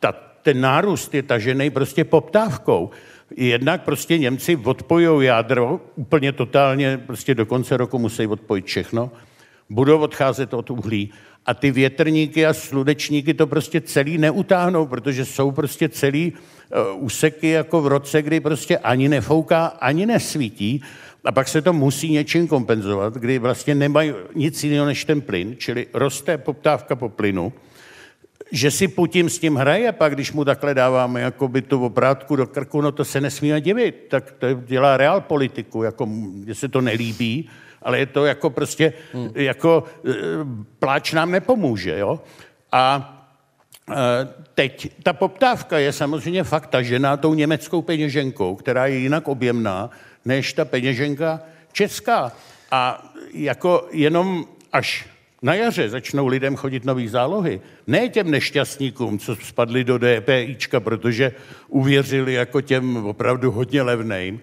Speaker 7: ta, ten nárůst je tažený prostě poptávkou. Jednak prostě Němci odpojou jádro úplně totálně, prostě do konce roku musí odpojit všechno, budou odcházet od uhlí. A ty větrníky a slunečníky to prostě celý neutáhnou, protože jsou prostě celý uh, úseky jako v roce, kdy prostě ani nefouká, ani nesvítí a pak se to musí něčím kompenzovat, kdy vlastně nemají nic jiného než ten plyn, čili roste poptávka po plynu, že si Putin s tím hraje, pak když mu takhle dáváme jako by tu oprátku do krku, no to se nesmíme divit, tak to dělá real politiku, jako mně se to nelíbí, ale je to jako prostě, hmm. jako e, pláč nám nepomůže, jo. A e, teď ta poptávka je samozřejmě fakt tažená tou německou peněženkou, která je jinak objemná, než ta peněženka česká. A jako jenom až na jaře začnou lidem chodit nový zálohy, ne těm nešťastníkům, co spadli do DPIčka, protože uvěřili jako těm opravdu hodně levným.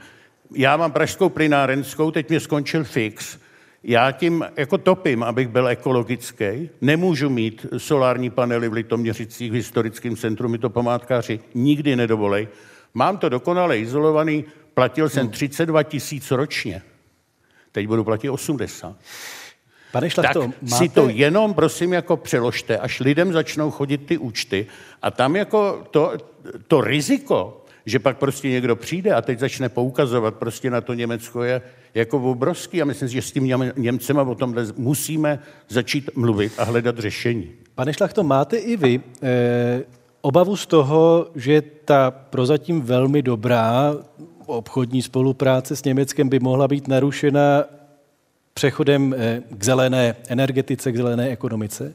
Speaker 7: Já mám pražskou plynárenskou, teď mě skončil fix. Já tím jako topím, abych byl ekologický. Nemůžu mít solární panely v Litoměřicích, v historickém centru, mi to památkáři nikdy nedovolej. Mám to dokonale izolovaný, Platil jsem 32 hmm. tisíc ročně. Teď budu platit 80.
Speaker 1: Pane Šlachto,
Speaker 7: tak máte... si to jenom, prosím, jako přeložte, až lidem začnou chodit ty účty a tam jako to, to riziko, že pak prostě někdo přijde a teď začne poukazovat prostě na to Německo je jako obrovský a myslím si, že s tím Němcema o tomhle musíme začít mluvit a hledat řešení.
Speaker 1: Pane Šlachto, máte i vy eh, obavu z toho, že ta prozatím velmi dobrá obchodní spolupráce s Německem by mohla být narušena přechodem eh, k zelené energetice, k zelené ekonomice?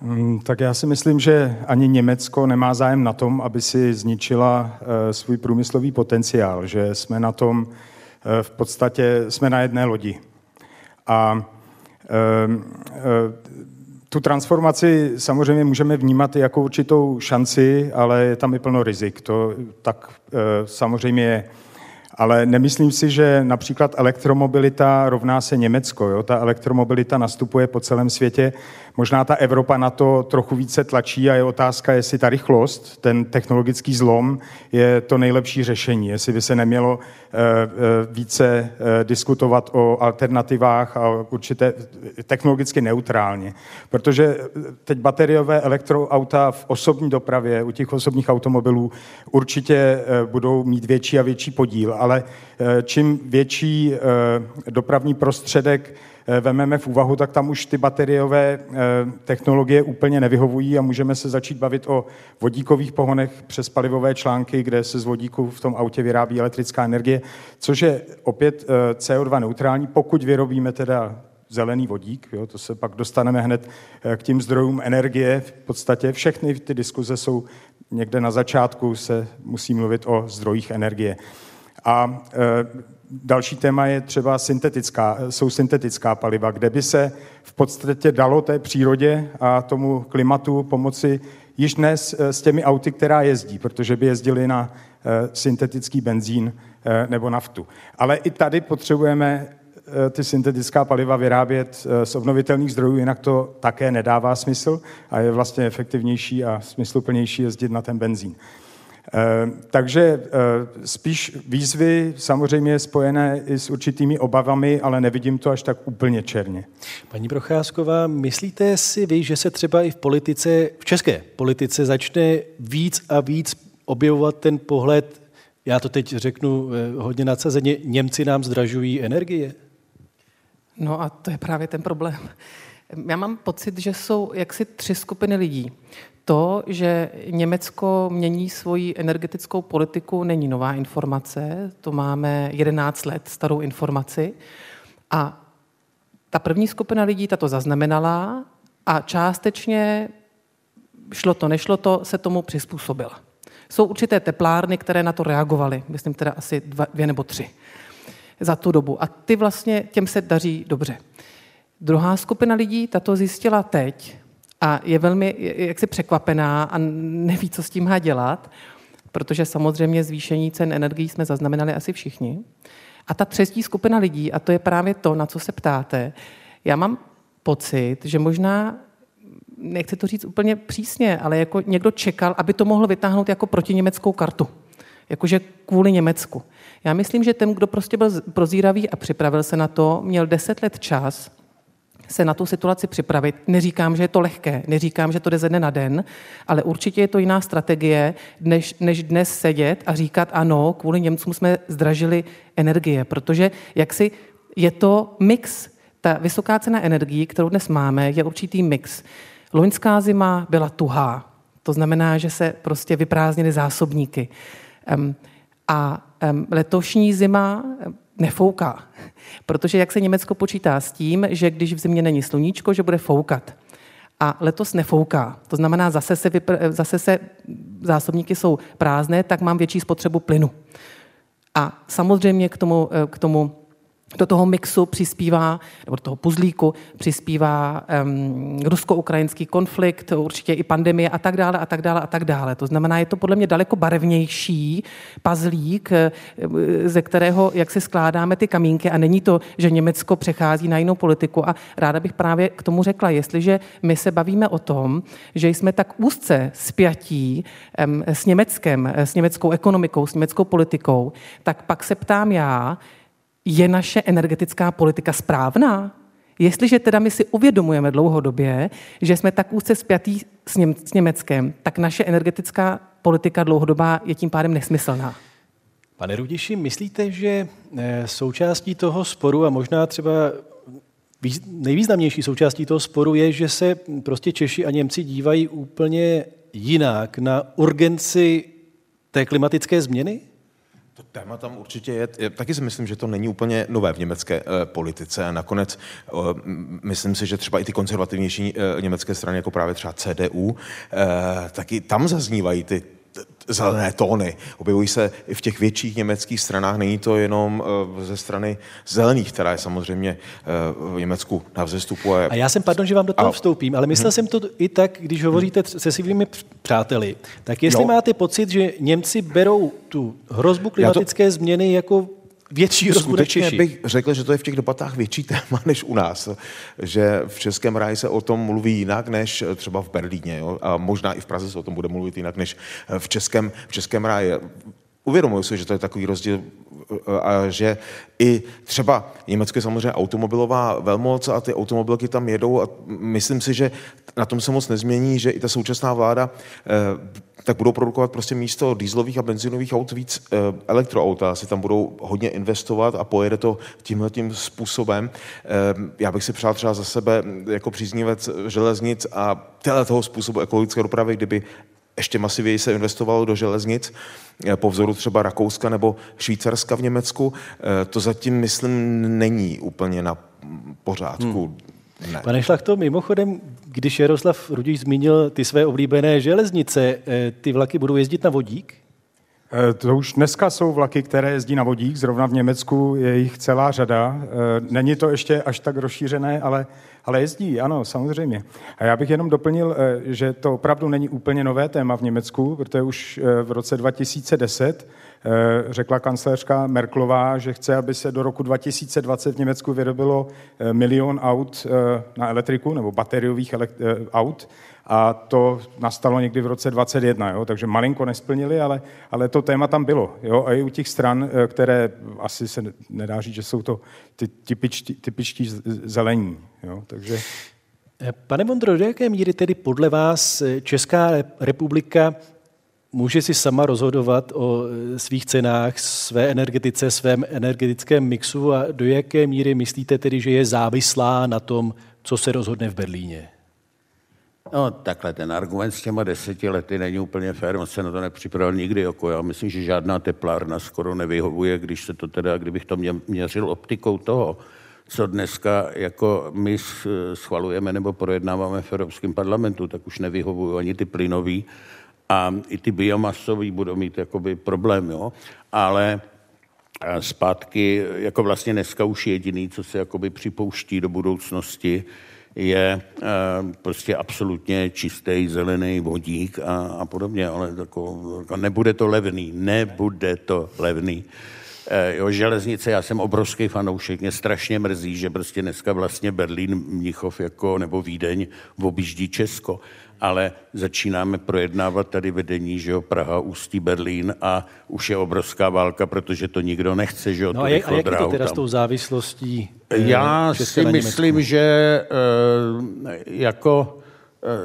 Speaker 8: Mm, tak já si myslím, že ani Německo nemá zájem na tom, aby si zničila eh, svůj průmyslový potenciál, že jsme na tom eh, v podstatě, jsme na jedné lodi. A tu transformaci samozřejmě můžeme vnímat jako určitou šanci, ale je tam i plno rizik. To tak e, samozřejmě je. Ale nemyslím si, že například elektromobilita rovná se Německo. Jo? Ta elektromobilita nastupuje po celém světě. Možná ta Evropa na to trochu více tlačí a je otázka, jestli ta rychlost, ten technologický zlom je to nejlepší řešení. Jestli by se nemělo eh, eh, více eh, diskutovat o alternativách a určité technologicky neutrálně. Protože teď bateriové elektroauta v osobní dopravě, u těch osobních automobilů určitě budou mít větší a větší podíl, ale čím větší dopravní prostředek Eh, vememe v úvahu, tak tam už ty bateriové eh, technologie úplně nevyhovují a můžeme se začít bavit o vodíkových pohonech přes palivové články, kde se z vodíku v tom autě vyrábí elektrická energie, což je opět eh, CO2 neutrální, pokud vyrobíme teda zelený vodík, jo, to se pak dostaneme hned k tím zdrojům energie. V podstatě všechny ty diskuze jsou někde na začátku, se musí mluvit o zdrojích energie. A Další téma je třeba syntetická, jsou syntetická paliva, kde by se v podstatě dalo té přírodě a tomu klimatu pomoci již dnes eh, s těmi auty, která jezdí, protože by jezdili na eh, syntetický benzín nebo naftu. Ale i tady potřebujeme ty syntetická paliva vyrábět z obnovitelných zdrojů, jinak to také nedává smysl a je vlastně efektivnější a smysluplnější jezdit na ten benzín. Eh, takže eh, spíš výzvy samozřejmě spojené i s určitými obavami, ale nevidím to až tak úplně černě.
Speaker 1: Paní Procházková, myslíte si vy, že se třeba i v politice, v české politice začne víc a víc objevovat ten pohled, já to teď řeknu eh, hodně nadsazeně, Němci nám zdražují energie?
Speaker 4: No a to je právě ten problém. Já mám pocit, že jsou jaksi tři skupiny lidí. To, že Německo mění svoji energetickou politiku, není nová informace. To máme 11 let starou informaci. A ta první skupina lidí tato zaznamenala a částečně šlo to, nešlo to, se tomu přizpůsobila. Jsou určité teplárny, které na to reagovaly, myslím teda asi dva, dvě nebo tři za tu dobu. A ty vlastně, těm se daří dobře. Druhá skupina lidí tato zjistila teď, a je velmi jaksi překvapená a neví, co s tím má dělat, protože samozřejmě zvýšení cen energií jsme zaznamenali asi všichni. A ta třetí skupina lidí, a to je právě to, na co se ptáte, já mám pocit, že možná, nechci to říct úplně přísně, ale jako někdo čekal, aby to mohl vytáhnout jako protiněmeckou kartu. Jakože kvůli Německu. Já myslím, že ten, kdo prostě byl prozíravý a připravil se na to, měl deset let čas se na tu situaci připravit. Neříkám, že je to lehké, neříkám, že to jde ze dne na den, ale určitě je to jiná strategie, než, než dnes sedět a říkat ano, kvůli Němcům jsme zdražili energie, protože jaksi je to mix. Ta vysoká cena energií, kterou dnes máme, je určitý mix. Loňská zima byla tuhá, to znamená, že se prostě vyprázdnily zásobníky. A letošní zima nefouká. Protože jak se Německo počítá s tím, že když v zimě není sluníčko, že bude foukat. A letos nefouká. To znamená, zase se, vypr- zase se zásobníky jsou prázdné, tak mám větší spotřebu plynu. A samozřejmě k tomu, k tomu do toho mixu přispívá, nebo do toho puzlíku přispívá um, rusko-ukrajinský konflikt, určitě i pandemie a tak dále a tak dále a tak dále. To znamená, je to podle mě daleko barevnější pazlík, eh, ze kterého jak si skládáme ty kamínky a není to, že Německo přechází na jinou politiku a ráda bych právě k tomu řekla, jestliže my se bavíme o tom, že jsme tak úzce spjatí um, s Německem, s německou ekonomikou, s německou politikou, tak pak se ptám já, je naše energetická politika správná? Jestliže teda my si uvědomujeme dlouhodobě, že jsme tak úzce spjatí s, Něm- s Německem, tak naše energetická politika dlouhodobá je tím pádem nesmyslná.
Speaker 1: Pane Rudiši, myslíte, že eh, součástí toho sporu a možná třeba nejvýznamnější součástí toho sporu je, že se prostě Češi a Němci dívají úplně jinak na urgenci té klimatické změny?
Speaker 5: To téma tam určitě je. Taky si myslím, že to není úplně nové v německé e, politice. A nakonec e, myslím si, že třeba i ty konzervativnější e, německé strany, jako právě třeba CDU, taky tam zaznívají ty zelené tóny. Objevují se i v těch větších německých stranách. Není to jenom eh, ze strany zelených, která je samozřejmě eh, v Německu na vzestupu.
Speaker 1: A já jsem, pardon, že vám do toho a... vstoupím, ale myslel hmm. jsem to i tak, když hovoříte se svými přáteli, tak jestli jo. máte pocit, že Němci berou tu hrozbu klimatické to... změny jako větší
Speaker 5: Skutečně bych řekl, že to je v těch debatách větší téma než u nás. Že v Českém ráji se o tom mluví jinak než třeba v Berlíně. Jo? A možná i v Praze se o tom bude mluvit jinak než v Českém, v Českém ráji. Uvědomuji si, že to je takový rozdíl a že i třeba Německo je samozřejmě automobilová velmoc a ty automobilky tam jedou a myslím si, že na tom se moc nezmění, že i ta současná vláda eh, tak budou produkovat prostě místo dýzlových a benzinových aut víc eh, elektroauta. Asi tam budou hodně investovat a pojede to tímhle tím způsobem. Eh, já bych si přál třeba za sebe jako příznivec železnic a toho způsobu ekologické dopravy, kdyby ještě masivěji se investovalo do železnic, eh, po vzoru třeba Rakouska nebo Švýcarska v Německu. Eh, to zatím, myslím, není úplně na pořádku. Hmm.
Speaker 1: Ne. Pane Šlachto, mimochodem, když Jaroslav Rudíš zmínil ty své oblíbené železnice, eh, ty vlaky budou jezdit na vodík?
Speaker 8: To už dneska jsou vlaky, které jezdí na vodík, zrovna v Německu je jich celá řada. Není to ještě až tak rozšířené, ale ale jezdí, ano, samozřejmě. A já bych jenom doplnil, eh, že to opravdu není úplně nové téma v Německu, protože už eh, v roce 2010 eh, řekla kancelářka Merklová, že chce, aby se do roku 2020 v Německu vyrobilo milion aut na elektriku nebo bateriových aut a to nastalo někdy v roce 21, jo? takže malinko nesplnili, ale, ale to téma tam bylo. Jo? A i u těch stran, eh, které asi se nedá říct, že jsou to ty typičtí, typičtí zelení. Jo? Takže...
Speaker 1: Eh, pane Vondro, do jaké míry tedy podle vás eh, Česká republika může si sama rozhodovat o svých cenách, své energetice, svém energetickém mixu a do jaké míry myslíte tedy, že je závislá na tom, co se rozhodne v Berlíně?
Speaker 7: No takhle, ten argument s těma deseti lety není úplně fér, on se na to nepřipravil nikdy. Jako já myslím, že žádná teplárna skoro nevyhovuje, když se to teda, kdybych to měřil optikou toho, co dneska jako my schvalujeme nebo projednáváme v Evropském parlamentu, tak už nevyhovují ani ty plynový a i ty biomasový budou mít jakoby problém, jo. Ale zpátky, jako vlastně dneska už jediný, co se jakoby připouští do budoucnosti, je eh, prostě absolutně čistý zelený vodík a, a podobně, ale jako, jako nebude to levný, nebude to levný. Eh, jo, železnice, já jsem obrovský fanoušek, mě strašně mrzí, že prostě dneska vlastně Berlín, Mnichov jako, nebo Vídeň objíždí Česko ale začínáme projednávat tady vedení, že jo, Praha, Ústí, Berlín a už je obrovská válka, protože to nikdo nechce, že jo,
Speaker 1: no a, jak, a jak je to teda tam. s tou závislostí?
Speaker 7: Eh, Já si myslím, že eh, jako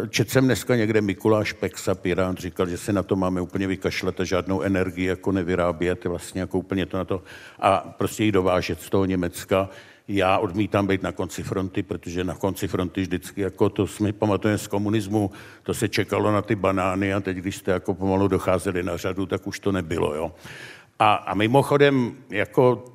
Speaker 7: eh, Četl jsem dneska někde Mikuláš Peksa, Pirát, říkal, že se na to máme úplně vykašlat a žádnou energii jako nevyrábět, vlastně jako úplně to na to a prostě ji dovážet z toho Německa. Já odmítám být na konci fronty, protože na konci fronty vždycky, jako to jsme pamatujeme z komunismu, to se čekalo na ty banány a teď, když jste jako pomalu docházeli na řadu, tak už to nebylo, jo. A, a mimochodem, jako,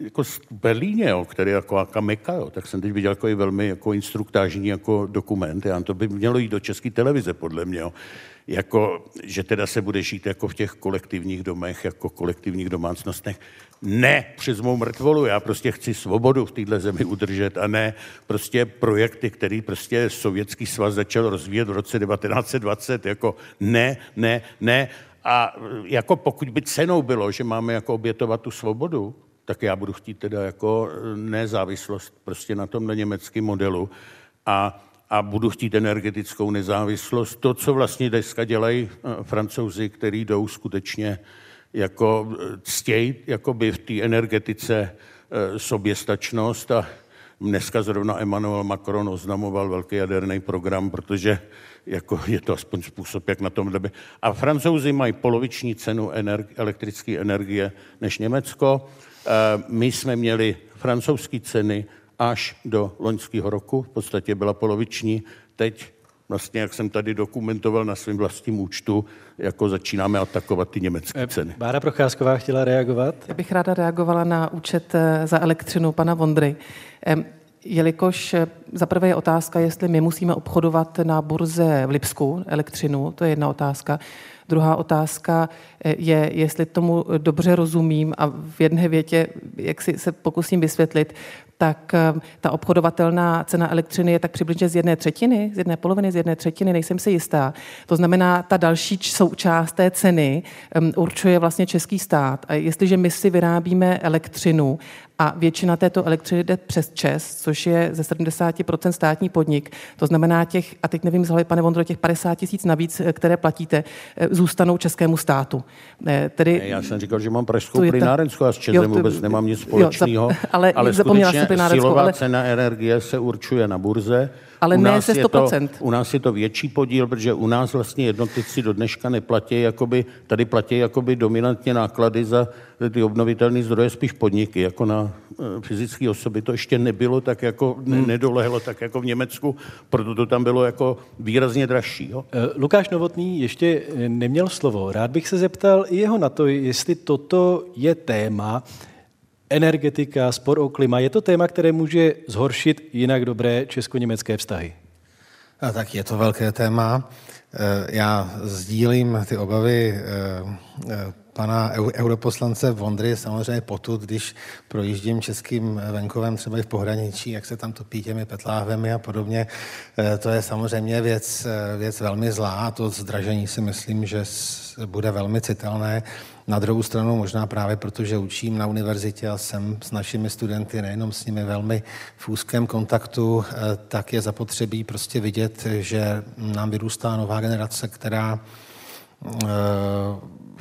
Speaker 7: jako v Berlíně, jo, který jako meka, jo, tak jsem teď viděl jako i velmi jako instruktážní jako dokument, já, to by mělo jít do české televize, podle mě, jo. Jako, že teda se bude žít jako v těch kolektivních domech, jako kolektivních domácnostech ne přes mou mrtvolu, já prostě chci svobodu v této zemi udržet a ne prostě projekty, který prostě Sovětský svaz začal rozvíjet v roce 1920, jako ne, ne, ne. A jako pokud by cenou bylo, že máme jako obětovat tu svobodu, tak já budu chtít teda jako nezávislost prostě na tom německém modelu a, a budu chtít energetickou nezávislost. To, co vlastně dneska dělají eh, francouzi, který jdou skutečně jako eh, ctěj jakoby v té energetice eh, soběstačnost a dneska zrovna Emmanuel Macron oznamoval velký jaderný program, protože jako je to aspoň způsob, jak na tom době. A francouzi mají poloviční cenu energi- elektrické energie než Německo. Eh, my jsme měli francouzské ceny až do loňského roku, v podstatě byla poloviční. Teď vlastně, jak jsem tady dokumentoval na svém vlastním účtu, jako začínáme atakovat ty německé eh, ceny.
Speaker 1: Bára Procházková chtěla reagovat?
Speaker 4: Já bych ráda reagovala na účet eh, za elektřinu pana Vondry. jelikož za prvé je otázka, jestli my musíme obchodovat na burze v Lipsku elektřinu, to je jedna otázka. Druhá otázka je, jestli tomu dobře rozumím a v jedné větě, jak si se pokusím vysvětlit, tak eh, ta obchodovatelná cena elektřiny je tak přibližně z jedné třetiny, z jedné poloviny, z jedné třetiny, nejsem si jistá. To znamená, ta další součást té ceny určuje vlastně český stát. A jestliže my si vyrábíme elektřinu a většina této elektřiny jde přes ČES, což je ze 70% státní podnik. To znamená těch, a teď nevím z pane Vondro, těch 50 tisíc navíc, eh, které platíte, eh, zůstanou českému státu.
Speaker 7: Tedy, já jsem říkal, že mám pražskou plynárenskou a s ČESem jo, to, vůbec nemám nic společného.
Speaker 4: Jo, ale, ale zapomněla se
Speaker 7: silová
Speaker 4: ale...
Speaker 7: cena energie se určuje na burze
Speaker 4: ale
Speaker 7: u
Speaker 4: ne se
Speaker 7: 100%. To, u nás je to větší podíl, protože u nás vlastně jednotlivci do dneška neplatí, jakoby, tady platí jakoby dominantně náklady za ty obnovitelné zdroje, spíš podniky, jako na e, fyzické osoby. To ještě nebylo tak jako, ne, hmm. nedolehlo tak jako v Německu, proto to tam bylo jako výrazně dražší. Jo?
Speaker 1: E, Lukáš Novotný ještě neměl slovo. Rád bych se zeptal i jeho na to, jestli toto je téma, energetika, spor o klima, je to téma, které může zhoršit jinak dobré česko-německé vztahy?
Speaker 3: A tak je to velké téma. Eh, já sdílím ty obavy eh, eh, pana europoslance Vondry samozřejmě potud, když projíždím českým venkovem třeba i v pohraničí, jak se tam topí těmi petláhvemi a podobně. To je samozřejmě věc, věc velmi zlá. To zdražení si myslím, že bude velmi citelné. Na druhou stranu možná právě protože učím na univerzitě a jsem s našimi studenty, nejenom s nimi velmi v úzkém kontaktu, eh, tak je zapotřebí prostě vidět, že nám vyrůstá nová generace, která eh,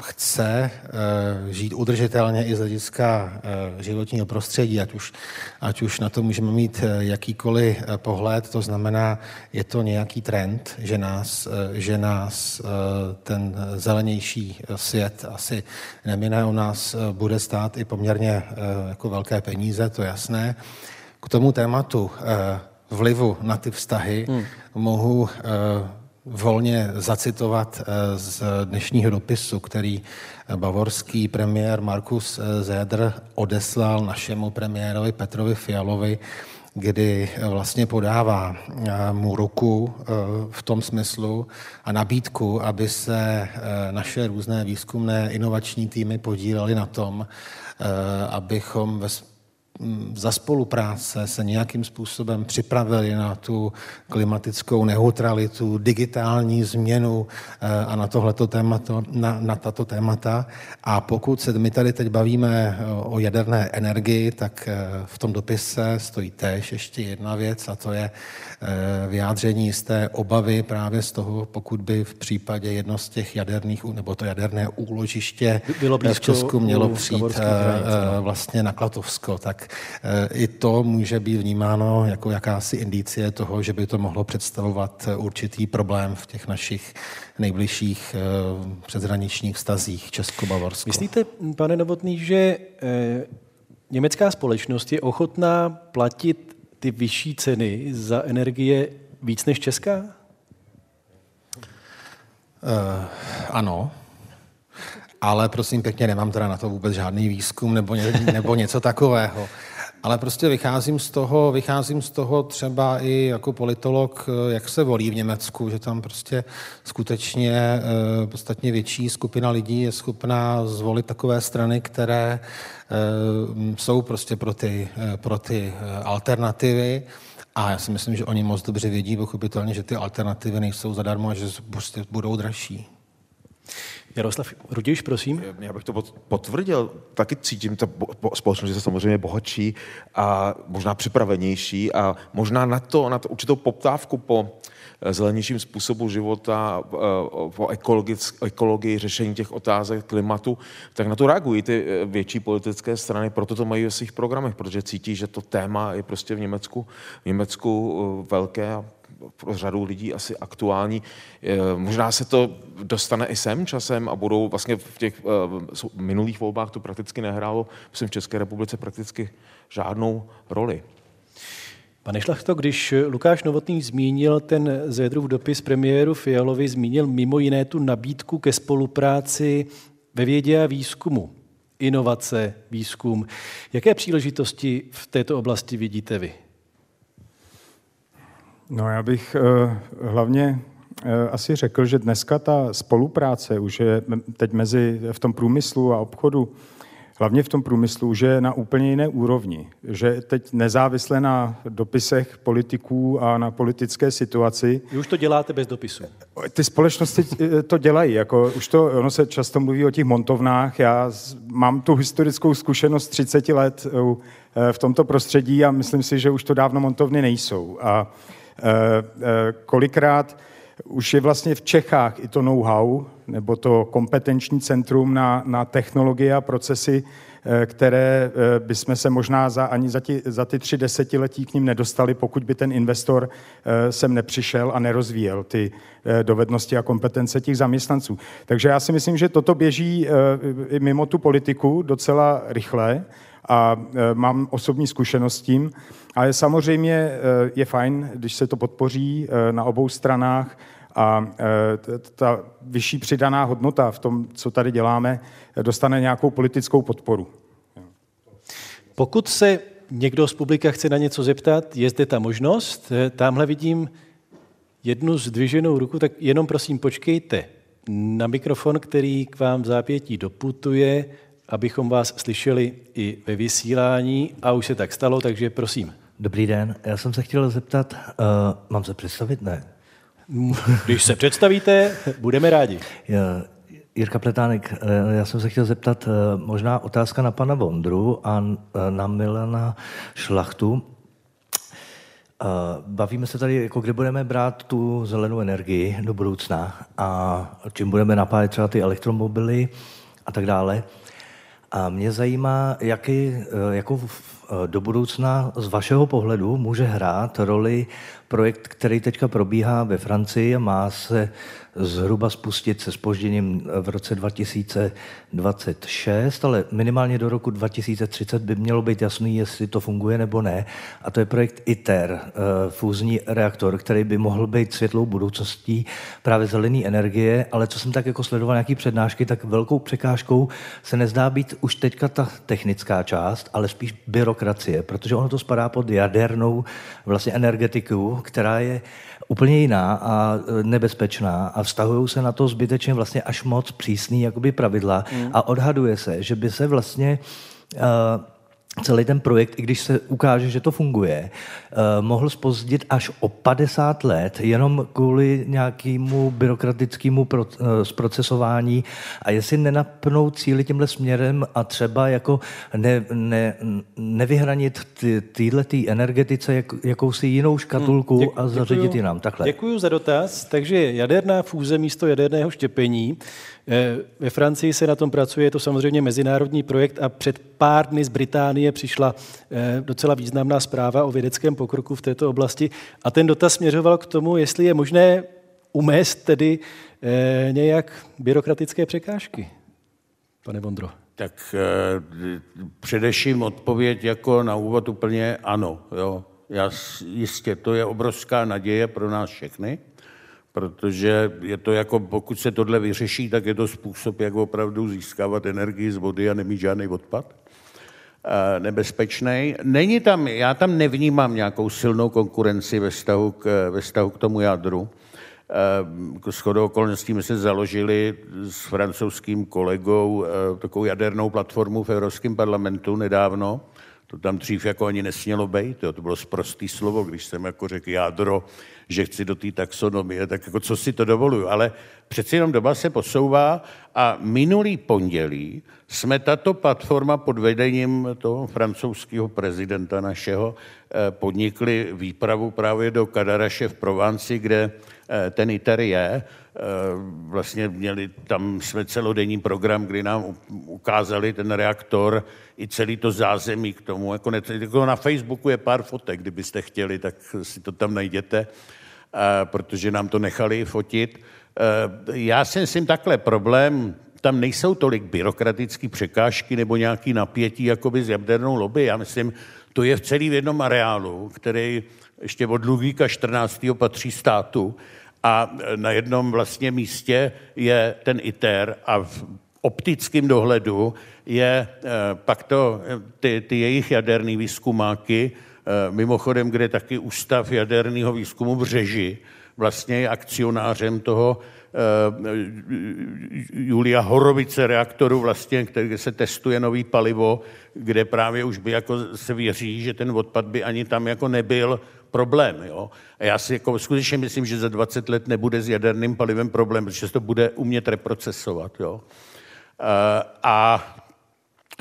Speaker 3: chce eh, žít udržitelně i z hlediska eh, životního prostředí, ať už, ať už na to můžeme mít eh, jakýkoliv pohled, to znamená, je to nějaký trend, že nás, že nás ten zelenější svět asi nemine, u nás bude stát i poměrně jako velké peníze, to je jasné. K tomu tématu vlivu na ty vztahy hmm. mohu volně zacitovat eh, z dnešního dopisu, který bavorský premiér Markus eh, Zedr odeslal našemu premiérovi Petrovi Fialovi, kdy eh, vlastně podává mu ruku v tom smyslu a nabídku, aby se naše různé výzkumné inovační týmy podílely na tom, abychom ve za spolupráce se nějakým způsobem připravili na tu klimatickou neutralitu, digitální změnu eh, a na tohleto témata, na, na tato témata. A pokud se my tady teď bavíme eh, o jaderné energii, tak eh, v tom dopise stojí též ještě jedna věc a to je vyjádření z té obavy právě z toho, pokud by v případě jedno z těch jaderných, nebo to jaderné úložiště Bylo v Česku mělo přijít vlastně na Klatovsko, tak Eh, i to může být vnímáno jako jakási indicie toho, že by to mohlo představovat eh, určitý problém v těch našich nejbližších eh, přeshraničních vztazích Česko-Bavorsko.
Speaker 1: Myslíte, pane Novotný, že německá společnost je ochotná platit ty vyšší ceny za energie víc než česká?
Speaker 3: Uh, ano, ale prosím pěkně, nemám teda na to vůbec žádný výzkum nebo, ně, nebo něco takového. Ale prostě vycházím z toho, vycházím z toho třeba i jako politolog, jak se volí v Německu, že tam prostě skutečně eh, podstatně větší skupina lidí je schopná zvolit takové strany, které eh, jsou prostě pro ty, eh, pro ty alternativy. A já si myslím, že oni moc dobře vědí, pochopitelně, že ty alternativy nejsou zadarmo a že prostě budou dražší.
Speaker 1: Jaroslav Rudiš, prosím.
Speaker 5: Já bych to potvrdil. Taky cítím, ta společnost je samozřejmě bohatší a možná připravenější a možná na to, na to určitou poptávku po eh, zelenějším způsobu života, eh, po ekologii, řešení těch otázek klimatu, tak na to reagují ty eh, větší politické strany, proto to mají ve svých programech, protože cítí, že to téma je prostě v Německu, v Německu velké a pro řadu lidí asi aktuální. Eh, možná se to dostane i sem časem a budou vlastně v těch eh, minulých volbách to prakticky nehrálo, myslím v České republice prakticky žádnou roli.
Speaker 1: Pane Šlachto, když Lukáš Novotný zmínil ten Zedrův dopis premiéru Fialovi, zmínil mimo jiné tu nabídku ke spolupráci ve vědě a výzkumu, inovace, výzkum. Jaké příležitosti v této oblasti vidíte vy?
Speaker 8: No já bych uh, hlavně uh, asi řekl, že dneska ta spolupráce už je teď mezi v tom průmyslu a obchodu hlavně v tom průmyslu, že je na úplně jiné úrovni. Že teď nezávisle na dopisech politiků a na politické situaci.
Speaker 1: Vy už to děláte bez dopisu.
Speaker 8: Ty společnosti eh, to dělají. Jako, už to, ono se často mluví o těch montovnách. Já mám tu historickou zkušenost 30 let eh, v tomto prostředí a myslím si, že už to dávno montovny nejsou. A eh, kolikrát už je vlastně v Čechách i to know-how, nebo to kompetenční centrum na, na technologie a procesy, eh, které eh, bychom se možná za, ani za, ti, za ty tři desetiletí k ním nedostali, pokud by ten investor eh, sem nepřišel a nerozvíjel ty dovednosti a kompetence těch zaměstnanců. Takže já si myslím, že toto běží i mimo tu politiku docela rychle a mám osobní zkušenost s tím. Ale samozřejmě je fajn, když se to podpoří na obou stranách, a e, ta vyšší přidaná hodnota v tom, co tady děláme, dostane nějakou politickou podporu.
Speaker 1: Pokud se někdo z publika chce na něco zeptat, je zde ta možnost. Tamhle vidím jednu zdviženou ruku, tak jenom prosím počkejte na mikrofon, který k vám v zápětí doputuje, abychom vás slyšeli i ve vysílání. A už se tak stalo, takže prosím.
Speaker 10: Dobrý den, já jsem se chtěl zeptat, uh, mám se představit? Ne.
Speaker 1: Když se představíte, budeme rádi.
Speaker 10: Jirka Pletánek, eh, já jsem se chtěl zeptat, eh, možná otázka na pana Vondru a na Milana Šlachtu. Bavíme se tady, jako kde budeme brát tu zelenou energii do budoucna a čím budeme napájet třeba ty elektromobily a tak dále. A mě zajímá, jaký, jakou do budoucna z vašeho pohledu může hrát roli projekt, který teďka probíhá ve Francii a má se zhruba spustit se spožděním v roce 2026, ale minimálně do roku 2030 by mělo být jasný, jestli to funguje nebo ne. A to je projekt ITER, eh, fúzní reaktor, který by mohl být světlou budoucností právě zelené energie, ale co jsem tak jako sledoval nějaký přednášky, tak velkou překážkou se nezdá být už teďka ta technická část, ale spíš byrokracie, protože ono to spadá pod jadernou vlastně energetiku, která je úplně jiná a e, nebezpečná a vztahují se na to zbytečně vlastně až moc přísný jakoby pravidla mm. a odhaduje se, že by se vlastně uh, celý ten projekt, i když se ukáže, že to funguje, eh, mohl spozdit až o 50 let jenom kvůli nějakému byrokratickému eh, zprocesování a jestli nenapnou cíly tímhle směrem a třeba jako ne, ne, nevyhranit týhle tý energetice jak, jakousi jinou škatulku hmm, děk, a zařadit ji nám takhle.
Speaker 1: Děkuji za dotaz. Takže jaderná fúze místo jaderného štěpení ve Francii se na tom pracuje, je to samozřejmě mezinárodní projekt a před pár dny z Británie přišla eh, docela významná zpráva o vědeckém pokroku v této oblasti a ten dotaz směřoval k tomu, jestli je možné umést tedy eh, nějak byrokratické překážky. Pane Vondro.
Speaker 7: Tak především odpověď jako na úvod úplně ano. Jo. Já, jistě, to je obrovská naděje pro nás všechny protože je to jako, pokud se tohle vyřeší, tak je to způsob, jak opravdu získávat energii z vody a nemít žádný odpad nebezpečný. Není tam, já tam nevnímám nějakou silnou konkurenci ve vztahu k, ve vztahu k tomu jádru. S chodou okolností jsme se založili s francouzským kolegou takovou jadernou platformu v Evropském parlamentu nedávno. To tam dřív jako ani nesmělo být, to bylo zprostý slovo, když jsem jako řekl jádro, že chci do té taxonomie, tak jako co si to dovoluju. Ale přeci jenom doba se posouvá a minulý pondělí jsme tato platforma pod vedením toho francouzského prezidenta našeho eh, podnikli výpravu právě do Kadaraše v Provanci, kde ten ITER je. Eh, vlastně měli tam jsme celodenní program, kdy nám ukázali ten reaktor i celý to zázemí k tomu. Jako, jako na Facebooku je pár fotek, kdybyste chtěli, tak si to tam najděte, protože nám to nechali fotit. Já si myslím takhle, problém tam nejsou tolik byrokratické překážky nebo nějaký napětí jakoby s jadernou lobby. Já myslím, to je v celý v jednom areálu, který ještě od Ludvíka 14. patří státu a na jednom vlastně místě je ten ITER a v optickém dohledu je eh, pak to, ty, ty jejich jaderné výzkumáky mimochodem, kde taky Ústav jaderného výzkumu v Řeži vlastně je akcionářem toho Julia Horovice reaktoru, vlastně, kde se testuje nový palivo, kde právě už by jako se věří, že ten odpad by ani tam jako nebyl problém. Jo? A já si jako skutečně myslím, že za 20 let nebude s jaderným palivem problém, protože se to bude umět reprocesovat. Jo? A, a,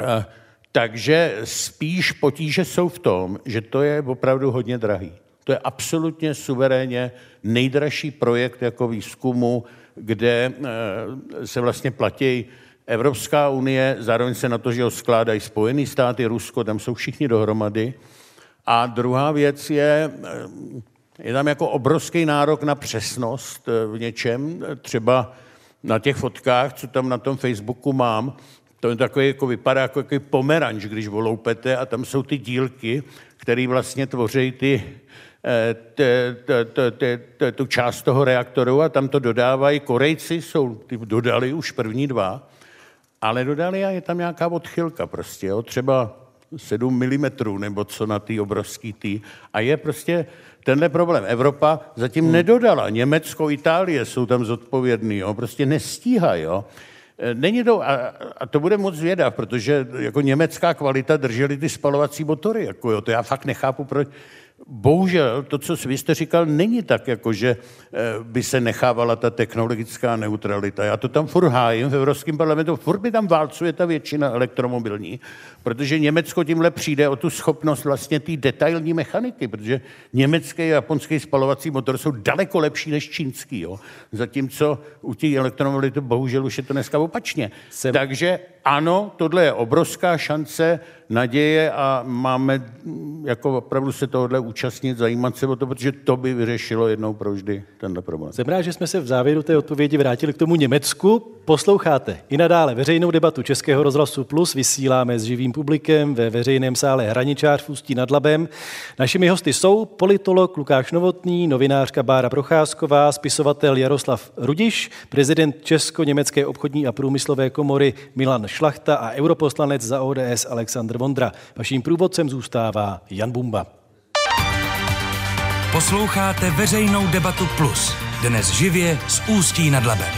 Speaker 7: a takže spíš potíže jsou v tom, že to je opravdu hodně drahý. To je absolutně suverénně nejdražší projekt jako výzkumu, kde se vlastně platí Evropská unie, zároveň se na to, že ho skládají Spojené státy, Rusko, tam jsou všichni dohromady. A druhá věc je, je tam jako obrovský nárok na přesnost v něčem, třeba na těch fotkách, co tam na tom Facebooku mám, to je takový, jako vypadá jako takový pomeranč, když voloupete a tam jsou ty dílky, které vlastně tvoří ty, tu část toho reaktoru a tam to dodávají. Korejci jsou, ty dodali už první dva, ale dodali a je tam nějaká odchylka prostě, jo? třeba 7 mm nebo co na ty obrovský tý. A je prostě tenhle problém. Evropa zatím hmm. nedodala. Německo, Itálie jsou tam zodpovědný, jo? prostě nestíhají. Jo? E, není to, a, a to bude moc zvědav, protože jako německá kvalita drželi ty spalovací motory. Jako jo, to já fakt nechápu, proč bohužel to, co vy jste říkal, není tak, jako že eh, by se nechávala ta technologická neutralita. Já to tam furt hájím v Evropském parlamentu, furt by tam válcuje ta většina elektromobilní, protože Německo tímhle přijde o tu schopnost vlastně té detailní mechaniky, protože německý a japonský spalovací motor jsou daleko lepší než čínský. Jo? Zatímco u těch elektromobility bohužel už je to dneska opačně. Jsem... Takže ano, tohle je obrovská šance, naděje a máme jako opravdu se tohle účastnit, zajímat se o to, protože to by vyřešilo jednou provždy tenhle problém.
Speaker 1: Jsem rád, že jsme se v závěru té odpovědi vrátili k tomu Německu. Posloucháte i nadále veřejnou debatu Českého rozhlasu Plus, vysíláme s živým publikem ve veřejném sále Hraničář v Ústí nad Labem. Našimi hosty jsou politolog Lukáš Novotný, novinářka Bára Procházková, spisovatel Jaroslav Rudiš, prezident Česko-německé obchodní a průmyslové komory Milan Šlachta a europoslanec za ODS Aleksandr Vondra. Vaším průvodcem zůstává Jan Bumba.
Speaker 2: Posloucháte veřejnou debatu Plus. Dnes živě z Ústí nad Labem.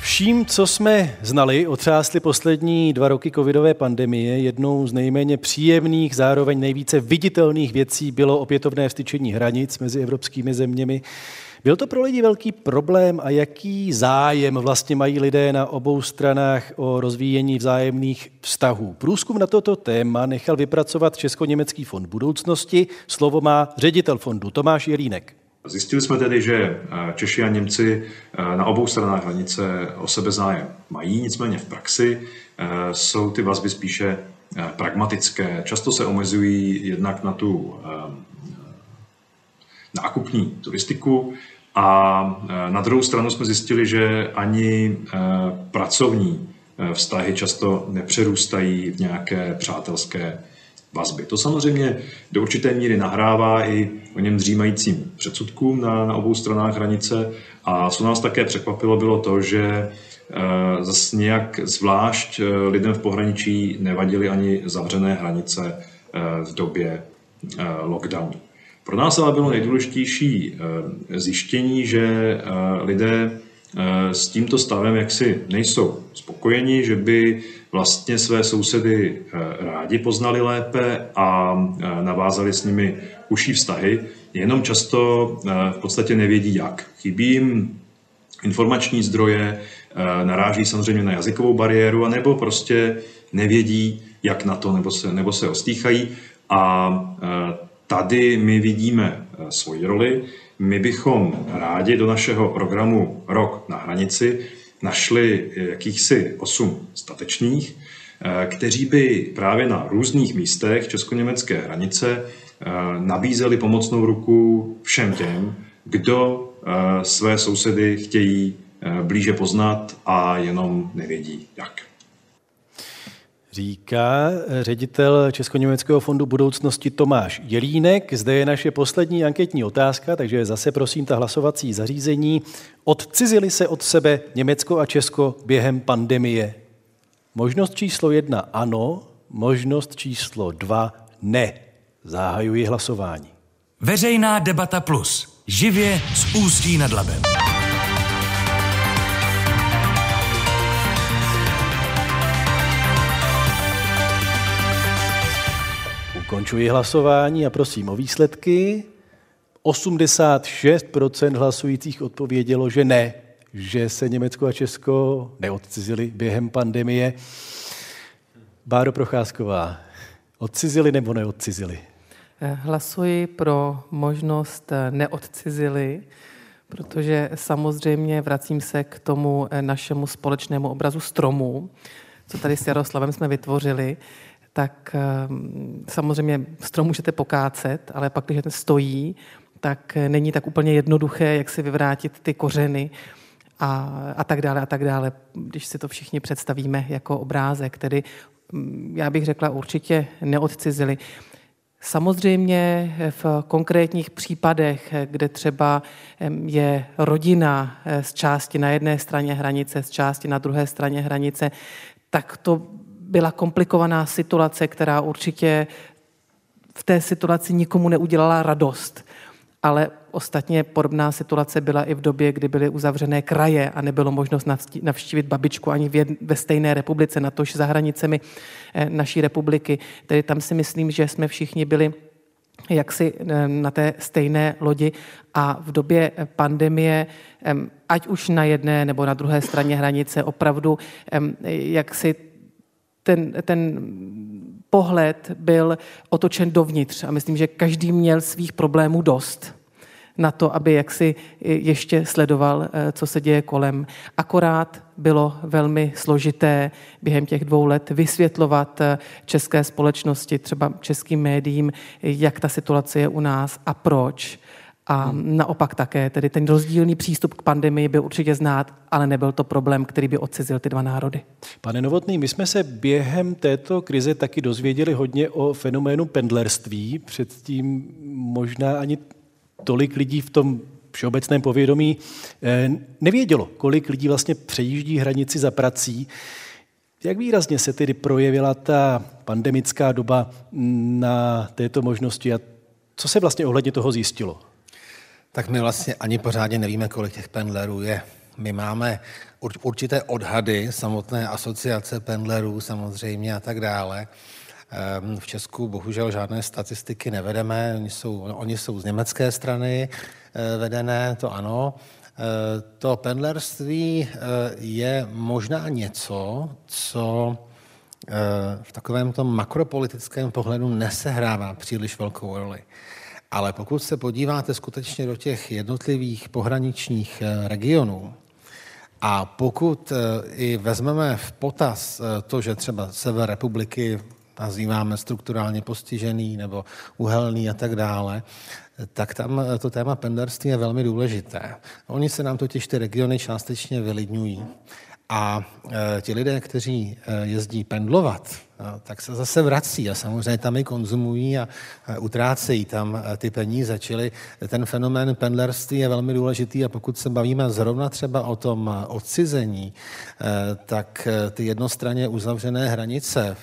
Speaker 1: Vším, co jsme znali, otřásly poslední dva roky covidové pandemie. Jednou z nejméně příjemných, zároveň nejvíce viditelných věcí bylo opětovné vstyčení hranic mezi evropskými zeměmi. Byl to pro lidi velký problém a jaký zájem vlastně mají lidé na obou stranách o rozvíjení vzájemných vztahů? Průzkum na toto téma nechal vypracovat Česko-německý fond budoucnosti. Slovo má ředitel fondu Tomáš Jelínek.
Speaker 11: Zjistili jsme tedy, že eh, Češi a Němci eh, na obou stranách hranice o sebe zájem mají, nicméně v praxi eh, jsou ty vazby spíše pragmatické. Často se omezují jednak na tu nákupní turistiku, a e, na druhou stranu jsme zjistili, že ani e, pracovní e, vztahy často nepřerůstají v nějaké přátelské vazby. To samozřejmě do určité míry nahrává i o něm dřímajícím předsudkům na, na obou stranách hranice a co nás také překvapilo, bylo to, že zase nějak zvlášť lidem v pohraničí nevadily ani zavřené hranice v době lockdownu. Pro nás ale bylo nejdůležitější eh, zjištění, že eh, lidé eh, s tímto stavem jaksi nejsou spokojeni, že by vlastně své sousedy rádi poznali lépe a navázali s nimi užší vztahy, jenom často v podstatě nevědí jak. Chybí jim informační zdroje, naráží samozřejmě na jazykovou bariéru, anebo prostě nevědí, jak na to, nebo se, nebo se ostýchají. A tady my vidíme eh, svoji roli. My bychom rádi do našeho programu Rok na hranici našli jakýchsi osm statečných, eh, kteří by právě na různých místech česko-německé hranice eh, nabízeli pomocnou ruku všem těm, kdo své sousedy chtějí blíže poznat a jenom nevědí jak.
Speaker 1: Říká ředitel Česko-německého fondu budoucnosti Tomáš Jelínek. Zde je naše poslední anketní otázka, takže zase prosím ta hlasovací zařízení. Odcizili se od sebe Německo a Česko během pandemie? Možnost číslo jedna ano, možnost číslo dva ne. Zahajuji hlasování.
Speaker 2: Veřejná debata plus. Živě z Ústí nad Labem.
Speaker 1: Ukončuji hlasování a prosím o výsledky. 86% hlasujících odpovědělo, že ne, že se Německo a Česko neodcizili během pandemie. Báro Procházková, odcizili nebo neodcizili?
Speaker 4: Hlasuji pro možnost neodcizili, protože samozřejmě vracím se k tomu našemu společnému obrazu stromů, co tady s Jaroslavem jsme vytvořili, tak samozřejmě strom můžete pokácet, ale pak, když ten stojí, tak není tak úplně jednoduché, jak si vyvrátit ty kořeny a, a tak dále a tak dále, když si to všichni představíme jako obrázek. Tedy mm, já bych řekla určitě neodcizili. Samozřejmě v konkrétních případech, kde třeba je rodina eh, z části na jedné straně hranice, z části na druhé straně hranice, tak to byla komplikovaná situace, která určitě v té situaci nikomu neudělala radost ale ostatně podobná situace byla i v době, kdy byly uzavřené kraje a nebylo možnost navštívit babičku ani ve stejné republice, natož za hranicemi eh, naší republiky. Tedy tam si myslím, že jsme všichni byli jaksi eh, na té stejné lodi a v době pandemie, ať už na jedné nebo na druhé straně hranice, opravdu jaksi ten, ten pohled byl otočen dovnitř a myslím, že každý měl svých problémů dost na to, aby jaksi ještě sledoval, eh, co se děje kolem. Akorát bylo velmi složité během těch dvou let vysvětlovat eh, české společnosti, třeba českým médiím, jak ta situace je u nás a proč. A naopak také, tedy ten rozdílný přístup k pandemii byl určitě znát, ale nebyl to problém, který by odcizil ty dva národy.
Speaker 1: Pane Novotný, my jsme se během této krize taky dozvěděli hodně o fenoménu pendlerství. Předtím možná ani tolik lidí v tom všeobecném povědomí eh, nevědělo, kolik lidí vlastně přejíždí hranici za prací. Jak výrazně se tedy projevila ta pandemická doba na této možnosti a co se vlastně ohledně toho zjistilo?
Speaker 3: Tak my vlastně ani pořádně nevíme, kolik těch pendlerů je. My máme určité odhady, samotné asociace pendlerů samozřejmě a tak dále. Ehm, v Česku bohužel žádné statistiky nevedeme, oni jsou, oni jsou z německé strany eh, vedené, to ano. Eh, to pendlerství eh, je možná něco, co v takovém tom makropolitickém pohledu nesehrává příliš velkou roli. Ale pokud se podíváte skutečně do těch jednotlivých pohraničních eh, regionů, a pokud eh, i vezmeme v potaz eh, to, že třeba sever republiky nazýváme strukturálně postižený nebo uhelný a tak dále, tak tam to téma penderství je velmi důležité. Oni se nám totiž ty regiony částečně vylidňují. A ti lidé, kteří jezdí pendlovat, tak se zase vrací a samozřejmě tam i konzumují a utrácejí tam ty peníze. Čili ten fenomén pendlerství je velmi důležitý a pokud se bavíme zrovna třeba o tom odcizení, e, tak ty jednostranně uzavřené hranice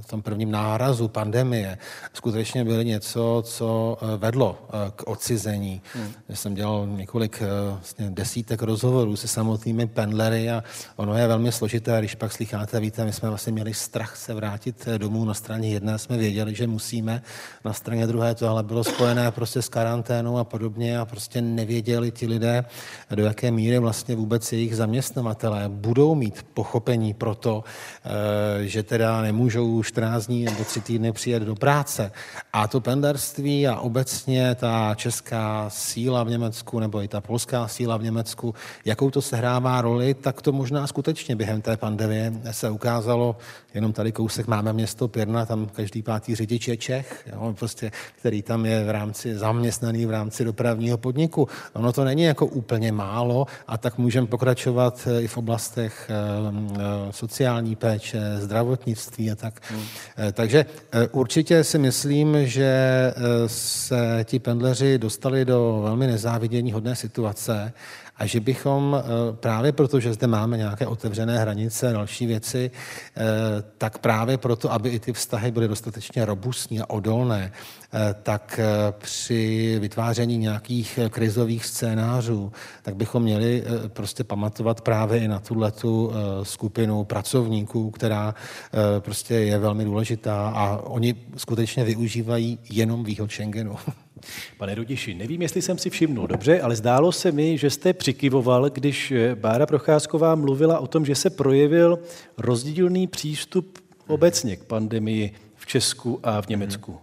Speaker 3: v tom prvním nárazu pandemie skutečně byly něco, co vedlo k odcizení. Hmm. Já jsem dělal několik vlastně desítek rozhovorů se samotnými pendlery a ono je velmi složité, když pak slycháte, víte, my jsme vlastně měli strach se vrátit vrátit domů. Na straně jedné jsme věděli, že musíme, na straně druhé to ale bylo spojené prostě s karanténou a podobně a prostě nevěděli ti lidé, do jaké míry vlastně vůbec jejich zaměstnavatelé budou mít pochopení pro to, eh, že teda nemůžou 14 dní nebo tři týdny přijet do práce. A to penderství a obecně ta česká síla v Německu nebo i ta polská síla v Německu, jakou to sehrává roli, tak to možná skutečně během té pandemie se ukázalo jenom tady kousek máme město Pirna, tam každý pátý řidič je Čech, jo, prostě, který tam je v rámci zaměstnaný v rámci dopravního podniku. Ono to není jako úplně málo a tak můžeme pokračovat eh, i v oblastech eh, eh, sociální péče, zdravotnictví a tak. Hmm. Takže určitě si myslím, že se ti pendleři dostali do velmi nezávidění hodné situace a že bychom právě proto, že zde máme nějaké otevřené hranice, další věci, tak právě proto, aby i ty vztahy byly dostatečně robustní a odolné, tak při vytváření nějakých krizových scénářů, tak bychom měli prostě pamatovat právě i na tuhletu skupinu pracovníků, která prostě je velmi důležitá a oni skutečně využívají jenom výhod Schengenu.
Speaker 1: Pane Rudiši, nevím, jestli jsem si všimnul dobře, ale zdálo se mi, že jste přikyvoval, když Bára Procházková mluvila o tom, že se projevil rozdílný přístup obecně k pandemii v Česku a v Německu.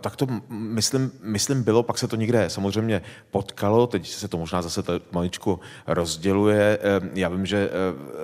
Speaker 5: Tak to myslím, myslím bylo, pak se to někde samozřejmě potkalo, teď se to možná zase maličku rozděluje. Já vím, že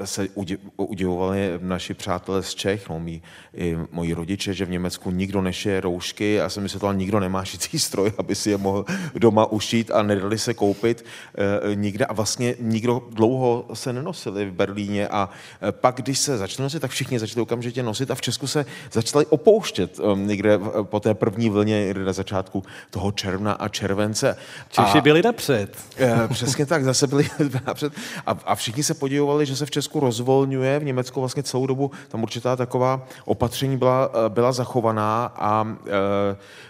Speaker 5: eh, se udivovali naši přátelé z Čech, no, mý, i moji rodiče, že v Německu nikdo nešije roušky. Já jsem myslel, nikdo nemá šicí stroj, aby si je mohl doma ušít a nedali se koupit eh, nikde. A vlastně nikdo dlouho se nenosili v Berlíně a eh, pak, když se začali nosit, tak všichni začali okamžitě nosit a v Česku se začali opouštět někde po té první vlně na začátku toho června a července.
Speaker 1: Češi a, byli napřed.
Speaker 5: Eh, přesně tak, zase byli napřed. A, a všichni se podívali, že se v Česku rozvolňuje, v Německu vlastně celou dobu tam určitá taková opatření byla, eh, byla zachovaná a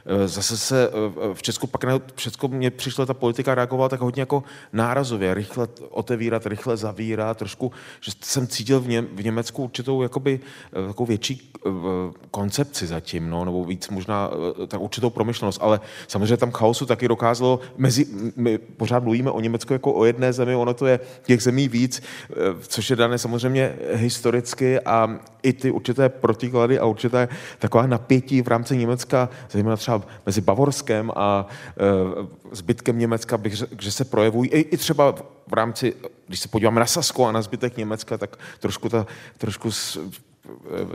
Speaker 5: e, zase se v Česku pak ne, všechno mě přišla ta politika reagovala tak hodně jako nárazově, rychle otevírat, rychle zavírat, trošku, že jsem cítil v, Ně, v Německu určitou jakoby takovou větší koncepci zatím, no, nebo víc možná tak určitou promyšlenost, ale samozřejmě tam chaosu taky dokázalo, mezi, my pořád mluvíme o Německu jako o jedné zemi, ono to je těch zemí víc, eh, což je dané samozřejmě historicky a i ty určité protiklady a určité taková napětí v rámci Německa, zejména třeba mezi Bavorskem a e, zbytkem Německa, bych řekl, že se projevují i, i třeba v rámci, když se podíváme na Sasko a na zbytek Německa, tak trošku, ta, trošku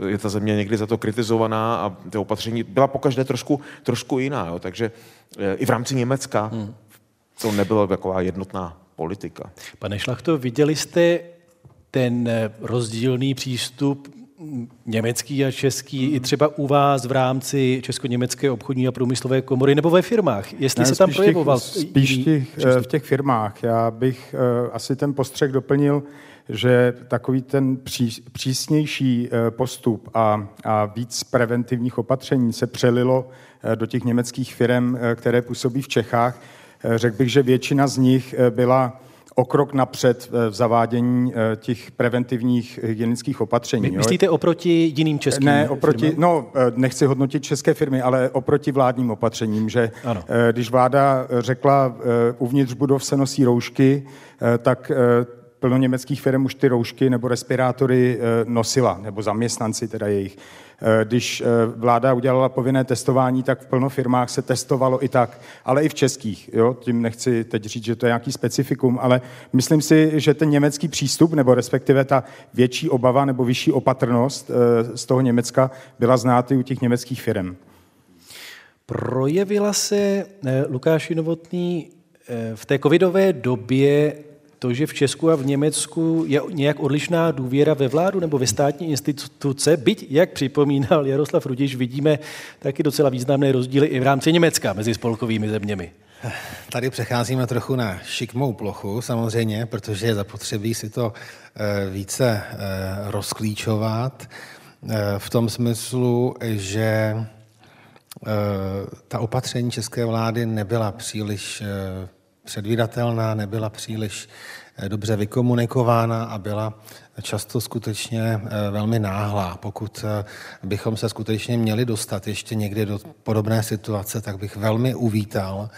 Speaker 5: je ta země někdy za to kritizovaná a ty opatření byla pokaždé trošku, trošku jiná. Jo. Takže eh, i v rámci Německa hmm. to nebyla taková jednotná politika.
Speaker 1: Pane Šlachto, viděli jste ten eh, rozdílný přístup německý a český i třeba u vás v rámci Česko-německé obchodní a průmyslové komory nebo ve firmách? Jestli ne, se tam projevoval?
Speaker 8: Těch, spíš těch, eh, v těch firmách. Já bych uh, asi ten postřeh doplnil, že takový ten pří, přísnější uh, postup a, a víc preventivních opatření se přelilo uh, do těch německých firm, které působí v Čechách. Řekl bych, že většina z nich byla o krok napřed v zavádění eh, těch preventivních hygienických opatření.
Speaker 1: My, myslíte oproti jiným českým
Speaker 8: Ne, oproti, firmám? no, eh, nechci hodnotit české firmy, ale oproti vládním opatřením, že ano. Eh, když vláda řekla, uvnitř budov se nosí roušky, tak plno německých firm už ty roušky nebo respirátory nosila, nebo zaměstnanci teda jejich. Eh, když eh, vláda udělala povinné testování, tak v plno firmách se testovalo i tak, ale i v českých. Jo? Tím nechci teď říct, že to je nějaký specifikum, ale myslím si, že ten německý přístup, nebo respektive ta větší obava nebo vyšší opatrnost eh, z toho Německa byla znát i u těch německých firm.
Speaker 1: Projevila se Lukáši Novotný v té covidové době to, že v Česku a v Německu je nějak odlišná důvěra ve vládu nebo ve státní instituce, byť, jak připomínal Jaroslav Rudiš, vidíme taky docela významné rozdíly i v rámci Německa mezi spolkovými zeměmi.
Speaker 3: Tady přecházíme trochu na šikmou plochu, samozřejmě, protože je zapotřebí si to eh, více eh, rozklíčovat eh, v tom smyslu, že ta opatření české vlády nebyla příliš předvídatelná, nebyla příliš eh, dobře vykomunikována a byla často skutečně eh, velmi náhlá. Pokud eh, bychom se skutečně měli dostat ještě někdy do podobné situace, tak bych velmi uvítal,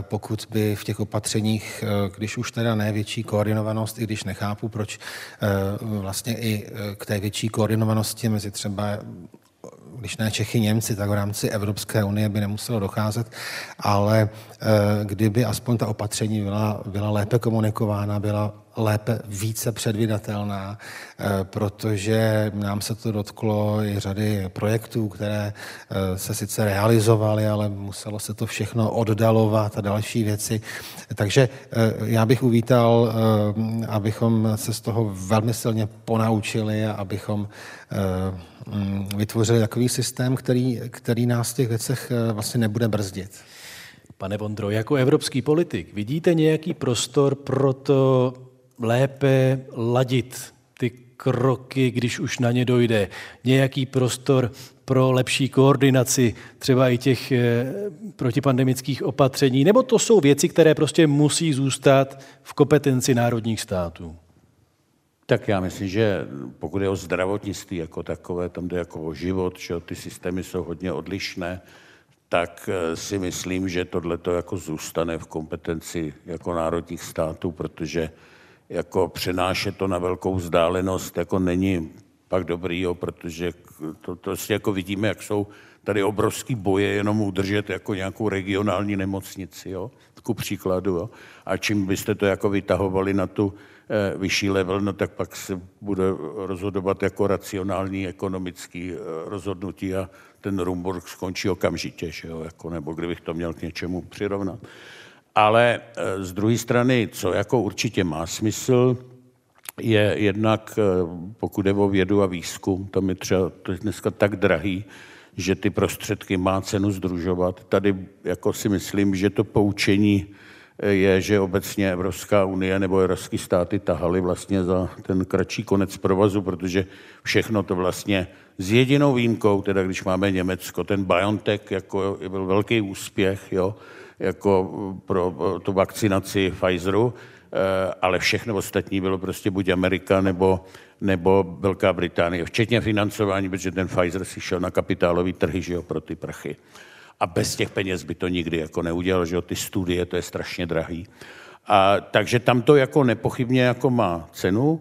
Speaker 3: pokud by v těch opatřeních, když už teda ne větší koordinovanost, i když nechápu, proč vlastně i k té větší koordinovanosti mezi třeba když ne Čechy, Němci, tak v rámci Evropské unie by nemuselo docházet, ale eh, kdyby aspoň ta opatření byla, byla lépe komunikována, byla lépe více předvydatelná, eh, protože nám se to dotklo i řady projektů, které eh, se sice realizovaly, ale muselo se to všechno oddalovat a další věci. Takže já bych uvítal, abychom se z toho velmi silně ponaučili a abychom mm, vytvořili takový systém, který, který nás v těch věcech vlastně nebude brzdit.
Speaker 1: Pane Vondro, jako evropský politik, vidíte nějaký prostor pro to lépe ladit ty kroky, když už na ně dojde? Nějaký prostor pro lepší koordinaci třeba i těch eh, protipandemických opatření? Nebo to jsou věci, které prostě musí zůstat v kompetenci národních států?
Speaker 7: Tak já myslím, že pokud je o zdravotnictví jako takové, tam jde jako o život, že ty systémy jsou hodně odlišné, tak eh, si myslím, že tohle to jako zůstane v kompetenci jako národních států, protože jako přenášet to na velkou vzdálenost jako není pak dobrý, jo, protože to, to si jako vidíme, jak jsou tady obrovský boje jenom udržet jako nějakou regionální nemocnici, jo, ku příkladu, jo. A čím byste to jako vytahovali na tu eh, vyšší level, no tak pak se bude rozhodovat jako racionální ekonomický eh, rozhodnutí a ten Rumburg skončí okamžitě, že jo, jako, nebo kdybych to měl k něčemu přirovnat. Ale eh, z druhé strany, co jako určitě má smysl, je jednak, eh, pokud je o vědu a výzkum, tam je třeba to je dneska tak drahý, že ty prostředky má cenu združovat. Tady jako si myslím, že to poučení eh, je, že obecně Evropská unie nebo evropské státy tahaly vlastně za ten kratší konec provazu, protože všechno to vlastně s jedinou výjimkou, teda když máme Německo, ten BioNTech jako byl velký úspěch, jo, jako pro tu vakcinaci Pfizeru, Eh, ale všechno ostatní bylo prostě buď Amerika nebo, nebo Velká Británie, včetně financování, protože ten Pfizer si šel na kapitálový trhy, že jo, pro ty prachy. A bez těch peněz by to nikdy jako neudělal, že jo, ty studie, to je strašně drahý. A, takže tam to jako nepochybně jako má cenu.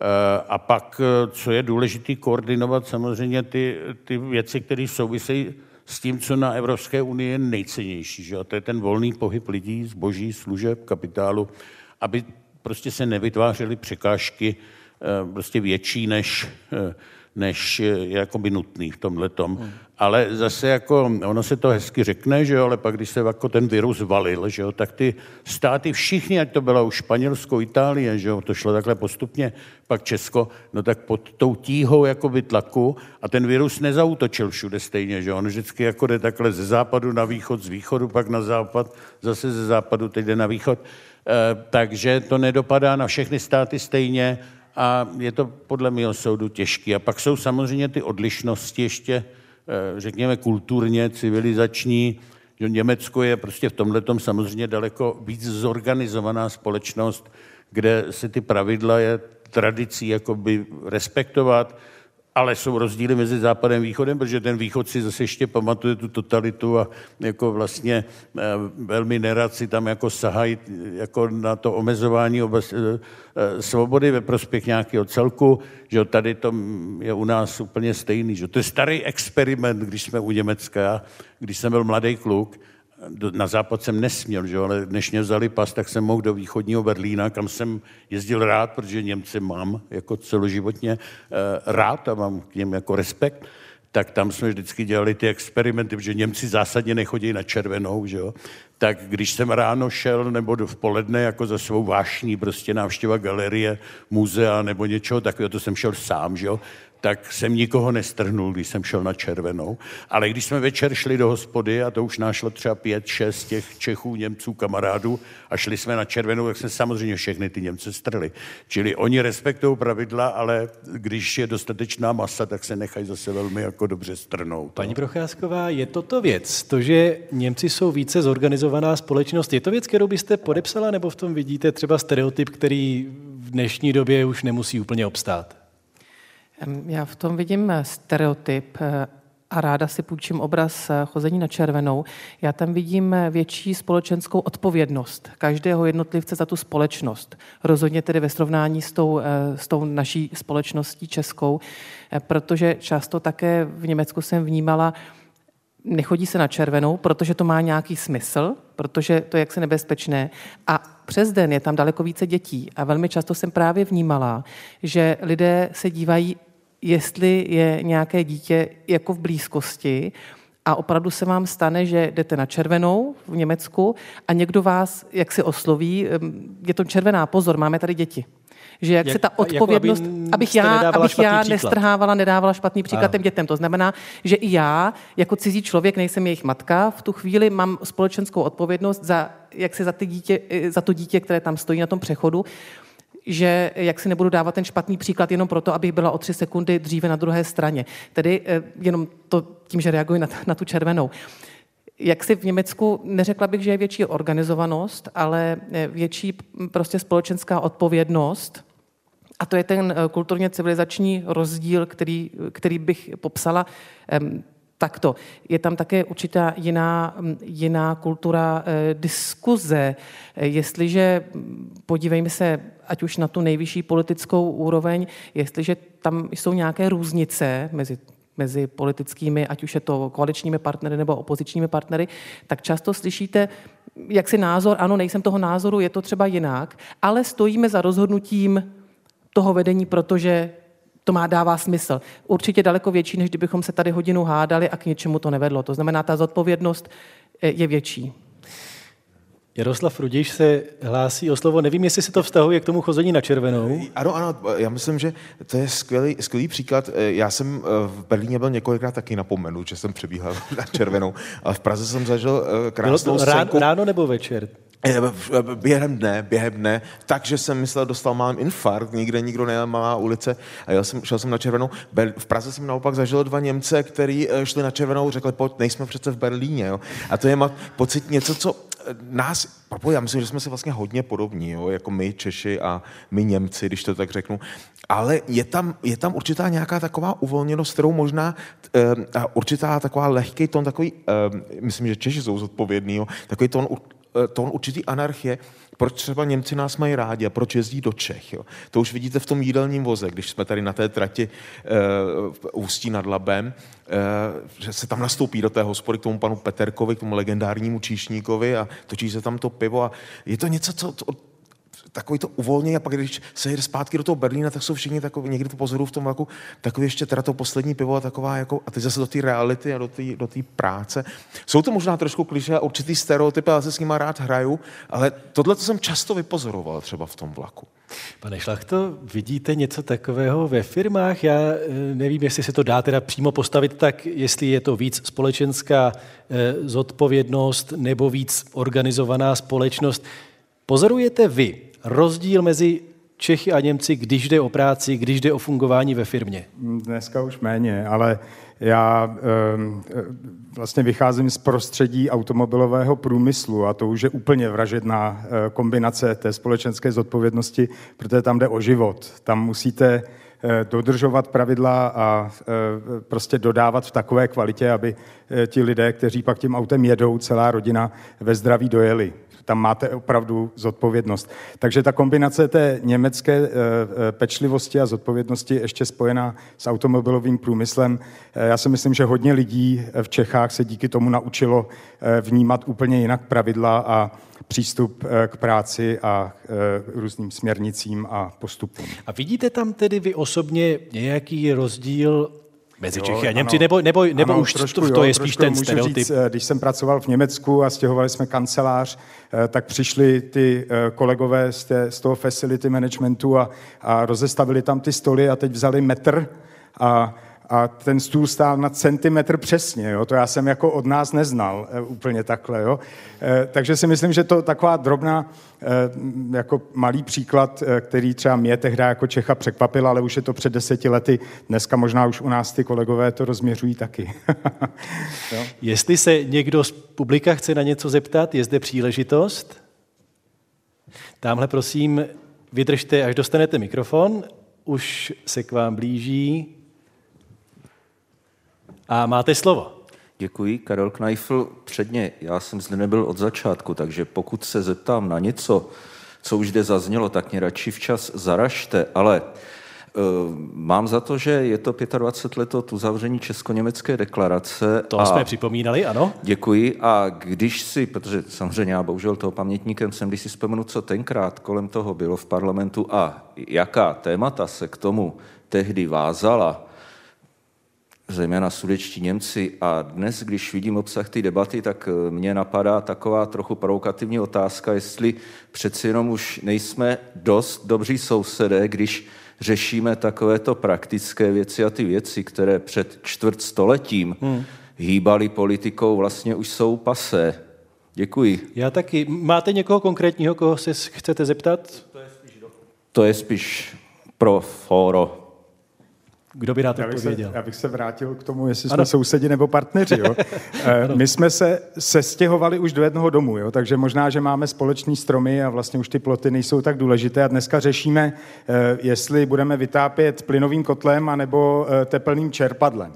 Speaker 7: Eh, a pak, eh, co je důležité, koordinovat samozřejmě ty, ty věci, které souvisejí s tím, co na Evropské unii je nejcennější. Že? A to je ten volný pohyb lidí, zboží, služeb, kapitálu aby prostě se nevytvářely překážky eh, prostě větší, než, eh, než je jakoby nutný v tomhle tom. Hmm. Ale zase jako, ono se to hezky řekne, že jo, ale pak když se jako ten virus valil, že jo, tak ty státy všichni, ať to bylo už Španělsko, Itálie, že jo, to šlo takhle postupně, pak Česko, no tak pod tou tíhou jakoby tlaku a ten virus nezautočil všude stejně, že jo, on vždycky jako jde takhle ze západu na východ, z východu pak na západ, zase ze západu, teď jde na východ. Eh, takže to nedopadá na všechny státy stejně a je to podle mého soudu těžké. A pak jsou samozřejmě ty odlišnosti ještě, řekněme, kulturně, civilizační, Německo je prostě v tomhle samozřejmě daleko víc zorganizovaná společnost, kde se ty pravidla je tradicí jakoby respektovat, ale jsou rozdíly mezi západem a východem, protože ten východ si zase ještě pamatuje tu totalitu a jako vlastně eh, velmi nerad si tam jako sahají jako na to omezování obec, eh, eh, svobody ve prospěch nějakého celku, že tady to je u nás úplně stejný. Že to je starý experiment, když jsme u Německa, když jsem byl mladý kluk, na západ jsem nesměl, že? ale než mě vzali pas, tak jsem mohl do východního Berlína, kam jsem jezdil rád, protože Němce mám jako celoživotně eh, rád a mám k něm jako respekt tak tam jsme vždycky dělali ty experimenty, protože Němci zásadně nechodí na červenou, že jo? Tak když jsem ráno šel nebo v poledne jako za svou vášní prostě návštěva galerie, muzea nebo něčeho takového, to jsem šel sám, že jo? Tak jsem nikoho nestrhnul, když jsem šel na červenou. Ale když jsme večer šli do hospody, a to už nášlo třeba pět, šest těch Čechů, Němců, kamarádů, a šli jsme na červenou, tak jsme samozřejmě všechny ty Němce strhli. Čili oni respektují pravidla, ale když je dostatečná masa, tak se nechají zase velmi jako dobře strhnout.
Speaker 1: Paní Procházková, je toto věc, to, že Němci jsou více zorganizovaná společnost, je to věc, kterou byste podepsala, nebo v tom vidíte třeba stereotyp, který v dnešní době už nemusí úplně obstát?
Speaker 4: Já v tom vidím eh, stereotyp eh, a ráda si půjčím obraz eh, chození na červenou. Já tam vidím větší společenskou odpovědnost každého jednotlivce za tu společnost. Rozhodně tedy ve srovnání s tou, s tou naší společností českou, protože často také v Německu jsem vnímala, nechodí se na červenou, protože to má nějaký smysl, protože to je jaksi nebezpečné. A přes den je tam daleko více dětí. A velmi často jsem právě vnímala, že lidé se dívají jestli je nějaké dítě jako v blízkosti a opravdu se vám stane, že jdete na červenou v Německu a někdo vás jak si osloví, je to červená, pozor, máme tady děti. že jak,
Speaker 1: Jak-
Speaker 4: se ta
Speaker 1: jako aby
Speaker 4: odpovědnost, abych
Speaker 1: jste
Speaker 4: já,
Speaker 1: nedávala
Speaker 4: abych já
Speaker 1: příklad.
Speaker 4: nestrhávala, nedávala špatný příklad
Speaker 1: Ano.
Speaker 4: těm dětem. To znamená, že i já, jako cizí člověk, nejsem jejich matka, v tu chvíli mám společenskou odpovědnost za, jak se za, ty dítě, za to dítě, které tam stojí na tom přechodu, že jak si nebudu dávat ten špatný příklad jenom proto, abych byla o tři sekundy dříve na druhé straně. Tedy eh, jenom to tím, že reaguji na, na tu červenou. Jak si v Německu, neřekla bych, že je větší organizovanost, ale eh, větší prostě společenská odpovědnost. A to je ten eh, kulturně civilizační rozdíl, který, který bych popsala takto. Je tam také určitá jiná, m, jiná kultura eh, diskuze. Eh, Jestliže, m, podívejme se, ať už na tu nejvyšší politickou úroveň, jestliže tam jsou nějaké různice mezi mezi politickými, ať už je to koaličními partnery nebo opozičními partnery, tak často slyšíte, jak si názor, ano, nejsem toho názoru, je to třeba jinak, ale stojíme za rozhodnutím toho vedení, protože to má dává smysl. Určitě daleko větší, než kdybychom se tady hodinu hádali a k něčemu to nevedlo. To znamená, ta zodpovědnost eh, je větší.
Speaker 1: Jaroslav Rudiš se hlásí o slovo. Nevím, jestli se to vztahuje k tomu chození na červenou.
Speaker 5: Ano, ano, já myslím, že to je skvělý, skvělý příklad. Já jsem eh, v Berlíně byl několikrát taky napomenut, že jsem přebíhal na červenou, ale v Praze jsem zažil eh,
Speaker 1: Bylo
Speaker 5: krásnou
Speaker 1: to ráno,
Speaker 5: scénku.
Speaker 1: ráno nebo večer?
Speaker 5: Eh, Během dne, během dne, takže jsem myslel, dostal malý infarkt, nikde nikdo nejel, malá ulice a jel jsem, šel jsem na červenou. V Praze jsem naopak zažil dva Němce, kteří eh, šli na červenou, řekli, pojď, nejsme přece v Berlíně. Jo? A to je ma- pocit něco, co eh, nás, já myslím, že jsme si vlastně hodně podobní, jo? jako my Češi a my Němci, když to tak řeknu. Ale je tam, je tam určitá nějaká taková uvolněnost, kterou možná a určitá taková lehký tón, takový, eh, myslím, že Češi jsou zodpovědný, jo? takový tón uh, tón určitý anarchie, proč třeba Němci nás mají rádi a proč jezdí do Čech. Jo? To už vidíte v tom jídelním voze, když jsme tady na té trati uh, v Ústí nad Labem, uh, že se tam nastoupí do té hospody k tomu panu Peterkovi, k tomu legendárnímu číšníkovi a točí se tam to pivo a je to něco, co, co takový to uvolnění a pak když se jede zpátky do toho Berlína, tak jsou všichni takový, někdy to pozoruju v tom vlaku, takový ještě teda to poslední pivo a taková jako, a teď zase do té reality a do té do práce. Jsou to možná trošku kliše a určitý stereotypy, ale se s nima rád hraju, ale tohle to jsem často vypozoroval třeba v tom vlaku.
Speaker 1: Pane Šlachto, vidíte něco takového ve firmách? Já eh, nevím, jestli se to dá teda přímo postavit tak, jestli je to víc společenská eh, zodpovědnost nebo víc organizovaná společnost. Pozorujete vy rozdíl mezi Čechy a Němci, když jde o práci, když jde o fungování ve firmě?
Speaker 8: Dneska už méně, ale já um, vlastně vycházím z prostředí automobilového průmyslu a to už je úplně vražedná eh, kombinace té společenské zodpovědnosti, protože tam jde o život. Tam musíte eh, dodržovat pravidla a eh, prostě dodávat v takové kvalitě, aby ti lidé, kteří pak tím autem jedou, celá rodina ve zdraví dojeli tam máte opravdu zodpovědnost. Takže ta kombinace té německé eh, eh, pečlivosti a zodpovědnosti ještě spojená s automobilovým průmyslem, eh, já si myslím, že hodně lidí v Čechách se díky tomu naučilo vnímat úplně jinak pravidla a přístup k práci a různým směrnicím a postupům.
Speaker 1: A vidíte tam tedy vy osobně nějaký rozdíl mezi
Speaker 8: Jo,
Speaker 1: Čechy a Němci,
Speaker 8: ano.
Speaker 1: nebo, nebo, nebo
Speaker 8: Ano,
Speaker 1: už
Speaker 8: trošku
Speaker 1: to,
Speaker 8: jo,
Speaker 1: to je spíš ten stereotyp?
Speaker 8: Říct, eh, když jsem pracoval v Německu a stěhovali jsme kancelář, eh, tak přišli ty eh, kolegové z, té, z toho facility managementu a, a rozestavili tam ty stoly a teď vzali metr a a ten stůl stál na centimetr přesně, jo? to já jsem jako od nás neznal e, úplně takhle. Jo? E, takže si myslím, že to taková drobná, e, jako malý příklad, který třeba mě tehdy jako Čecha překvapil, ale už je to před deseti lety, dneska možná už u nás ty kolegové to rozměřují taky. jo?
Speaker 1: Jestli se někdo z publika chce na něco zeptat, je zde příležitost? Tamhle prosím, vydržte, až dostanete mikrofon, už se k vám blíží. A máte slovo.
Speaker 12: Děkuji, Karel Kneifl. Předně, já jsem zde nebyl od začátku, takže pokud se zeptám na něco, co už zde zaznělo, tak mě radši včas zaražte, ale uh, mám za to, že je to 25 let od uzavření Česko-německé deklarace.
Speaker 1: To a... jsme připomínali, ano?
Speaker 12: Děkuji. A když si, protože samozřejmě já bohužel toho pamětníkem jsem, když si vzpomenu, co tenkrát kolem toho bylo v parlamentu a jaká témata se k tomu tehdy vázala, zejména sudečtí Němci. A dnes, když vidím obsah té debaty, tak eh, mě napadá taková trochu provokativní otázka, jestli přeci jenom už nejsme dost dobří sousedé, když řešíme takovéto praktické věci a ty věci, které před čtvrt stoletím hmm. hýbaly politikou, vlastně už jsou pasé. Děkuji.
Speaker 1: Já taky. Máte někoho konkrétního, koho se chcete zeptat?
Speaker 12: To je spíš pro fóro.
Speaker 1: Kdo by rád
Speaker 8: já bych,
Speaker 1: odpověděl?
Speaker 8: Se, já bych se vrátil k tomu, jestli jsme ano. sousedi nebo partneři. Jo? My jsme se sestěhovali už do jednoho domu, jo? takže možná, že máme společný stromy a vlastně už ty ploty nejsou tak důležité a dneska řešíme, eh, jestli budeme vytápět plynovým kotlem anebo eh, teplným čerpadlem.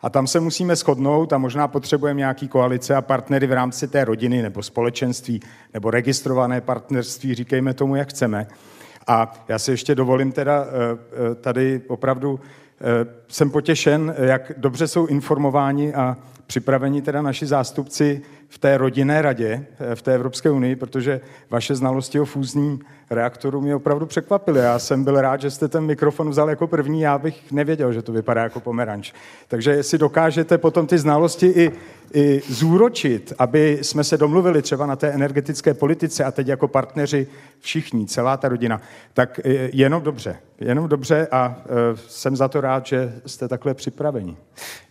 Speaker 8: A tam se musíme shodnout a možná potřebujeme nějaký koalice a partnery v rámci té rodiny nebo společenství nebo registrované partnerství, říkejme tomu, jak chceme. A já si ještě dovolím teda eh, tady opravdu Eh, jsem potěšen, jak dobře jsou informováni a připraveni teda naši zástupci v té rodinné radě eh, v té Evropské unii, protože vaše znalosti o fúzním reaktoru mě opravdu překvapily. Já jsem byl rád, že jste ten mikrofon vzal jako první, já bych nevěděl, že to vypadá jako pomeranč. Takže jestli dokážete potom ty znalosti i, i zúročit, aby jsme se domluvili třeba na té energetické politice a teď jako partneři všichni, celá ta rodina, tak jenom dobře, jenom dobře a uh, jsem za to rád, že jste takhle připraveni.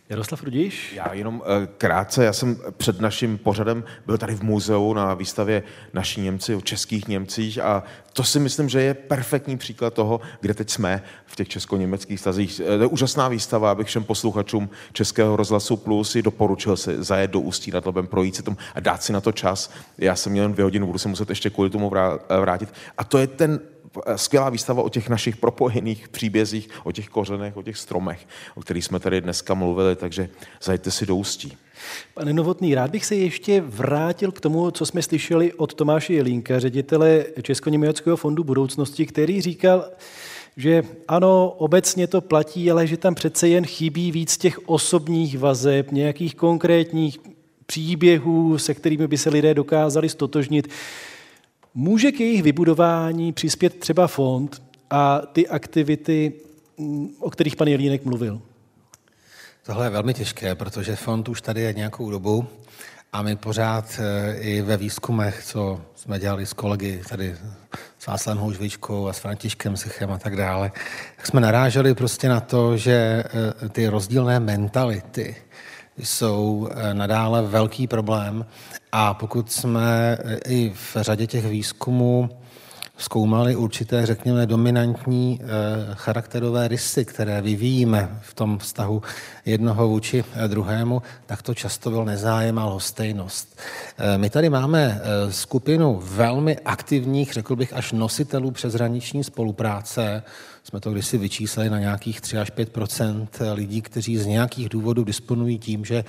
Speaker 1: Jaroslav Rudíš?
Speaker 5: Já jenom eh, krátce, já jsem před naším pořadem byl tady v muzeu na výstavě Naší Němci o českých Němcích a to si myslím, že je perfektní příklad toho, kde teď jsme v těch česko-německých stazích. Eh, to je úžasná výstava, abych všem posluchačům Českého rozhlasu Plus i doporučil se zajet do Ústí nad Labem, projít se tomu a dát si na to čas. Já jsem měl jen dvě hodiny, budu se muset ještě kvůli tomu vrátit. A to je ten skvělá výstava o těch našich propojených příbězích, o těch kořenech, o těch stromech, o kterých jsme tady dneska mluvili, takže zajďte si do ústí.
Speaker 1: Pane Novotný, rád bych se ještě vrátil k tomu, co jsme slyšeli od Tomáše Jelínka, ředitele Česko-německého fondu budoucnosti, který říkal, že ano, obecně to platí, ale že tam přece jen chybí víc těch osobních vazeb, nějakých konkrétních příběhů, se kterými by se lidé dokázali stotožnit. Může k jejich vybudování přispět třeba fond a ty aktivity, mm, o kterých pan Jelínek mluvil?
Speaker 3: Tohle je velmi těžké, protože fond už tady je nějakou dobu a my pořád eh, i ve výzkumech, co jsme dělali s kolegy tady s Václavem Houžvičkou a s Františkem Sichem a tak dále, tak jsme naráželi prostě na to, že eh, ty rozdílné mentality jsou eh, nadále velký problém. A pokud jsme i v řadě těch výzkumů zkoumali určité, řekněme, dominantní eh, charakterové rysy, které vyvíjíme v tom vztahu jednoho vůči druhému, tak to často byl nezájem a lhostejnost. My tady máme skupinu velmi aktivních, řekl bych, až nositelů přeshraniční spolupráce, jsme to kdysi vyčíslili na nějakých 3 až 5% lidí, kteří z nějakých důvodů disponují tím, že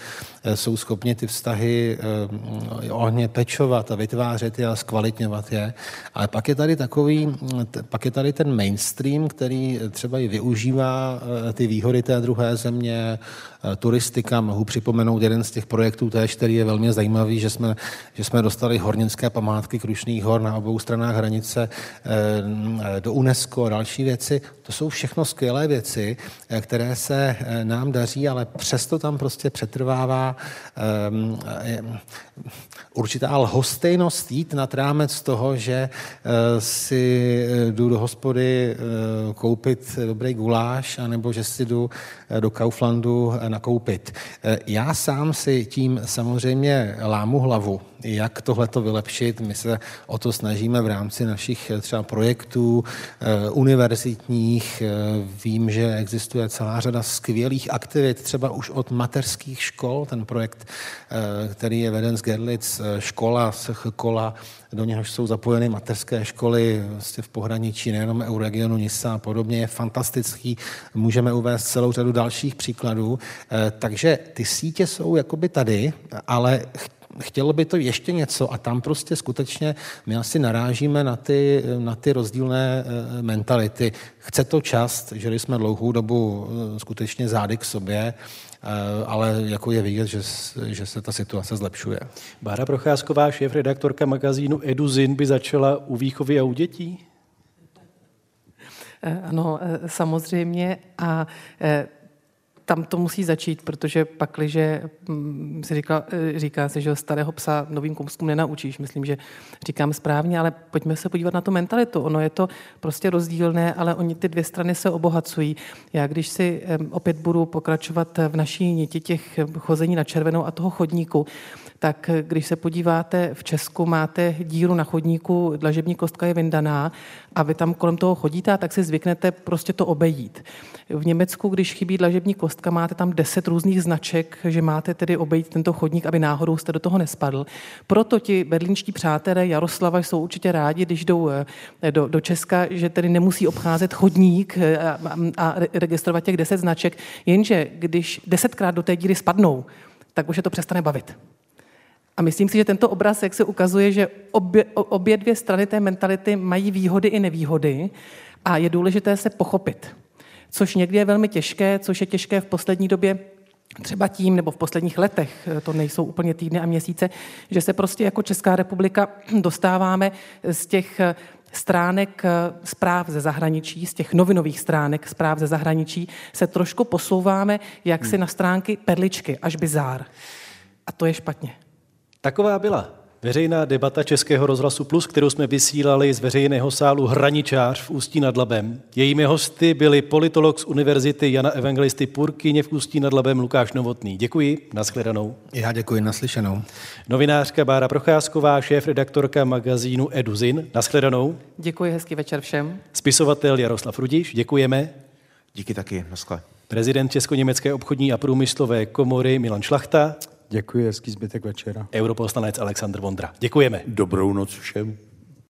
Speaker 3: eh, jsou schopni ty vztahy eh, ohně pečovat a vytvářet je a zkvalitňovat je. Ale pak je tady takový, pak je tady ten mainstream, který třeba i využívá eh, ty výhody té druhé země, turistika. Mohu připomenout jeden z těch projektů též, který je velmi zajímavý, že jsme, že jsme dostali hornické památky Krušných hor na obou stranách hranice do UNESCO a další věci. To jsou všechno skvělé věci, eh, které se eh, nám daří, ale přesto tam prostě přetrvává určitá lhostejnost jít nad rámec toho, že si jdu do hospody koupit dobrý guláš, anebo že si jdu do Kauflandu nakoupit. Já sám si tím samozřejmě lámu hlavu, jak tohle to vylepšit. My se o to snažíme v rámci našich třeba projektů univerzitních. Vím, že existuje celá řada skvělých aktivit, třeba už od mateřských škol, ten projekt, který je veden z Gerlitz, škola, kola, do něhož jsou zapojeny mateřské školy vlastně v pohraničí, nejenom regionu Nisa a podobně, je fantastický. Můžeme uvést celou řadu dalších příkladů. Eh, takže ty sítě jsou jakoby tady, ale chtělo by to ještě něco a tam prostě skutečně my asi narážíme na ty, na ty rozdílné eh, mentality. Chce to čas, žili jsme dlouhou dobu eh, skutečně zády k sobě, ale jako je vidět, že, že se ta situace zlepšuje.
Speaker 1: Bára Procházková, šéf redaktorka magazínu Eduzin, by začala u výchovy a u dětí?
Speaker 4: Ano, samozřejmě. A tam to musí začít, protože pakliže hm, si říká, eh, říká se, že starého psa novým kouskům nenaučíš. Myslím, že říkám správně, ale pojďme se podívat na tu mentalitu. Ono je to prostě rozdílné, ale oni ty dvě strany se obohacují. Já když si opět budu pokračovat v naší niti těch chození na červenou a toho chodníku, tak když se podíváte v Česku, máte díru na chodníku, dlažební kostka je vyndaná a vy tam kolem toho chodíte, tak si zvyknete prostě to obejít. V Německu, když chybí dlažební kostka, máte tam deset různých značek, že máte tedy obejít tento chodník, aby náhodou jste do toho nespadl. Proto ti berlínští přátelé Jaroslava jsou určitě rádi, když jdou eh, do, do Česka, že tedy nemusí obcházet chodník eh, a, a registrovat těch deset značek, jenže když desetkrát do té díry spadnou, tak už je to přestane bavit. A myslím si, že tento obraz, jak se ukazuje, že obě, obě dvě strany té mentality mají výhody i nevýhody a je důležité se pochopit. Což někdy je velmi těžké, což je těžké v poslední době třeba tím, nebo v posledních letech, to nejsou úplně týdny a měsíce, že se prostě jako Česká republika dostáváme z těch stránek zpráv ze zahraničí, z těch novinových stránek zpráv ze zahraničí, se trošku posouváme jaksi hmm. na stránky perličky, až bizár. A to je špatně.
Speaker 1: Taková byla veřejná debata Českého rozhlasu Plus, kterou jsme vysílali z veřejného sálu Hraničář v Ústí nad Labem. Jejími hosty byli politolog z Univerzity Jana Evangelisty Purkyně v Ústí nad Labem Lukáš Novotný. Děkuji, nashledanou.
Speaker 3: Já děkuji, naslyšenou.
Speaker 1: Novinářka Bára Procházková, šéf-redaktorka magazínu Eduzin. Nashledanou.
Speaker 4: Děkuji, hezký večer všem.
Speaker 1: Spisovatel Jaroslav Rudiš, děkujeme.
Speaker 5: Díky taky, naschle.
Speaker 1: Prezident Česko-německé obchodní a průmyslové komory Milan Šlachta.
Speaker 8: Děkuji, hezký zbytek večera.
Speaker 1: Europoslanec Aleksandr Vondra. Děkujeme.
Speaker 7: Dobrou noc všem.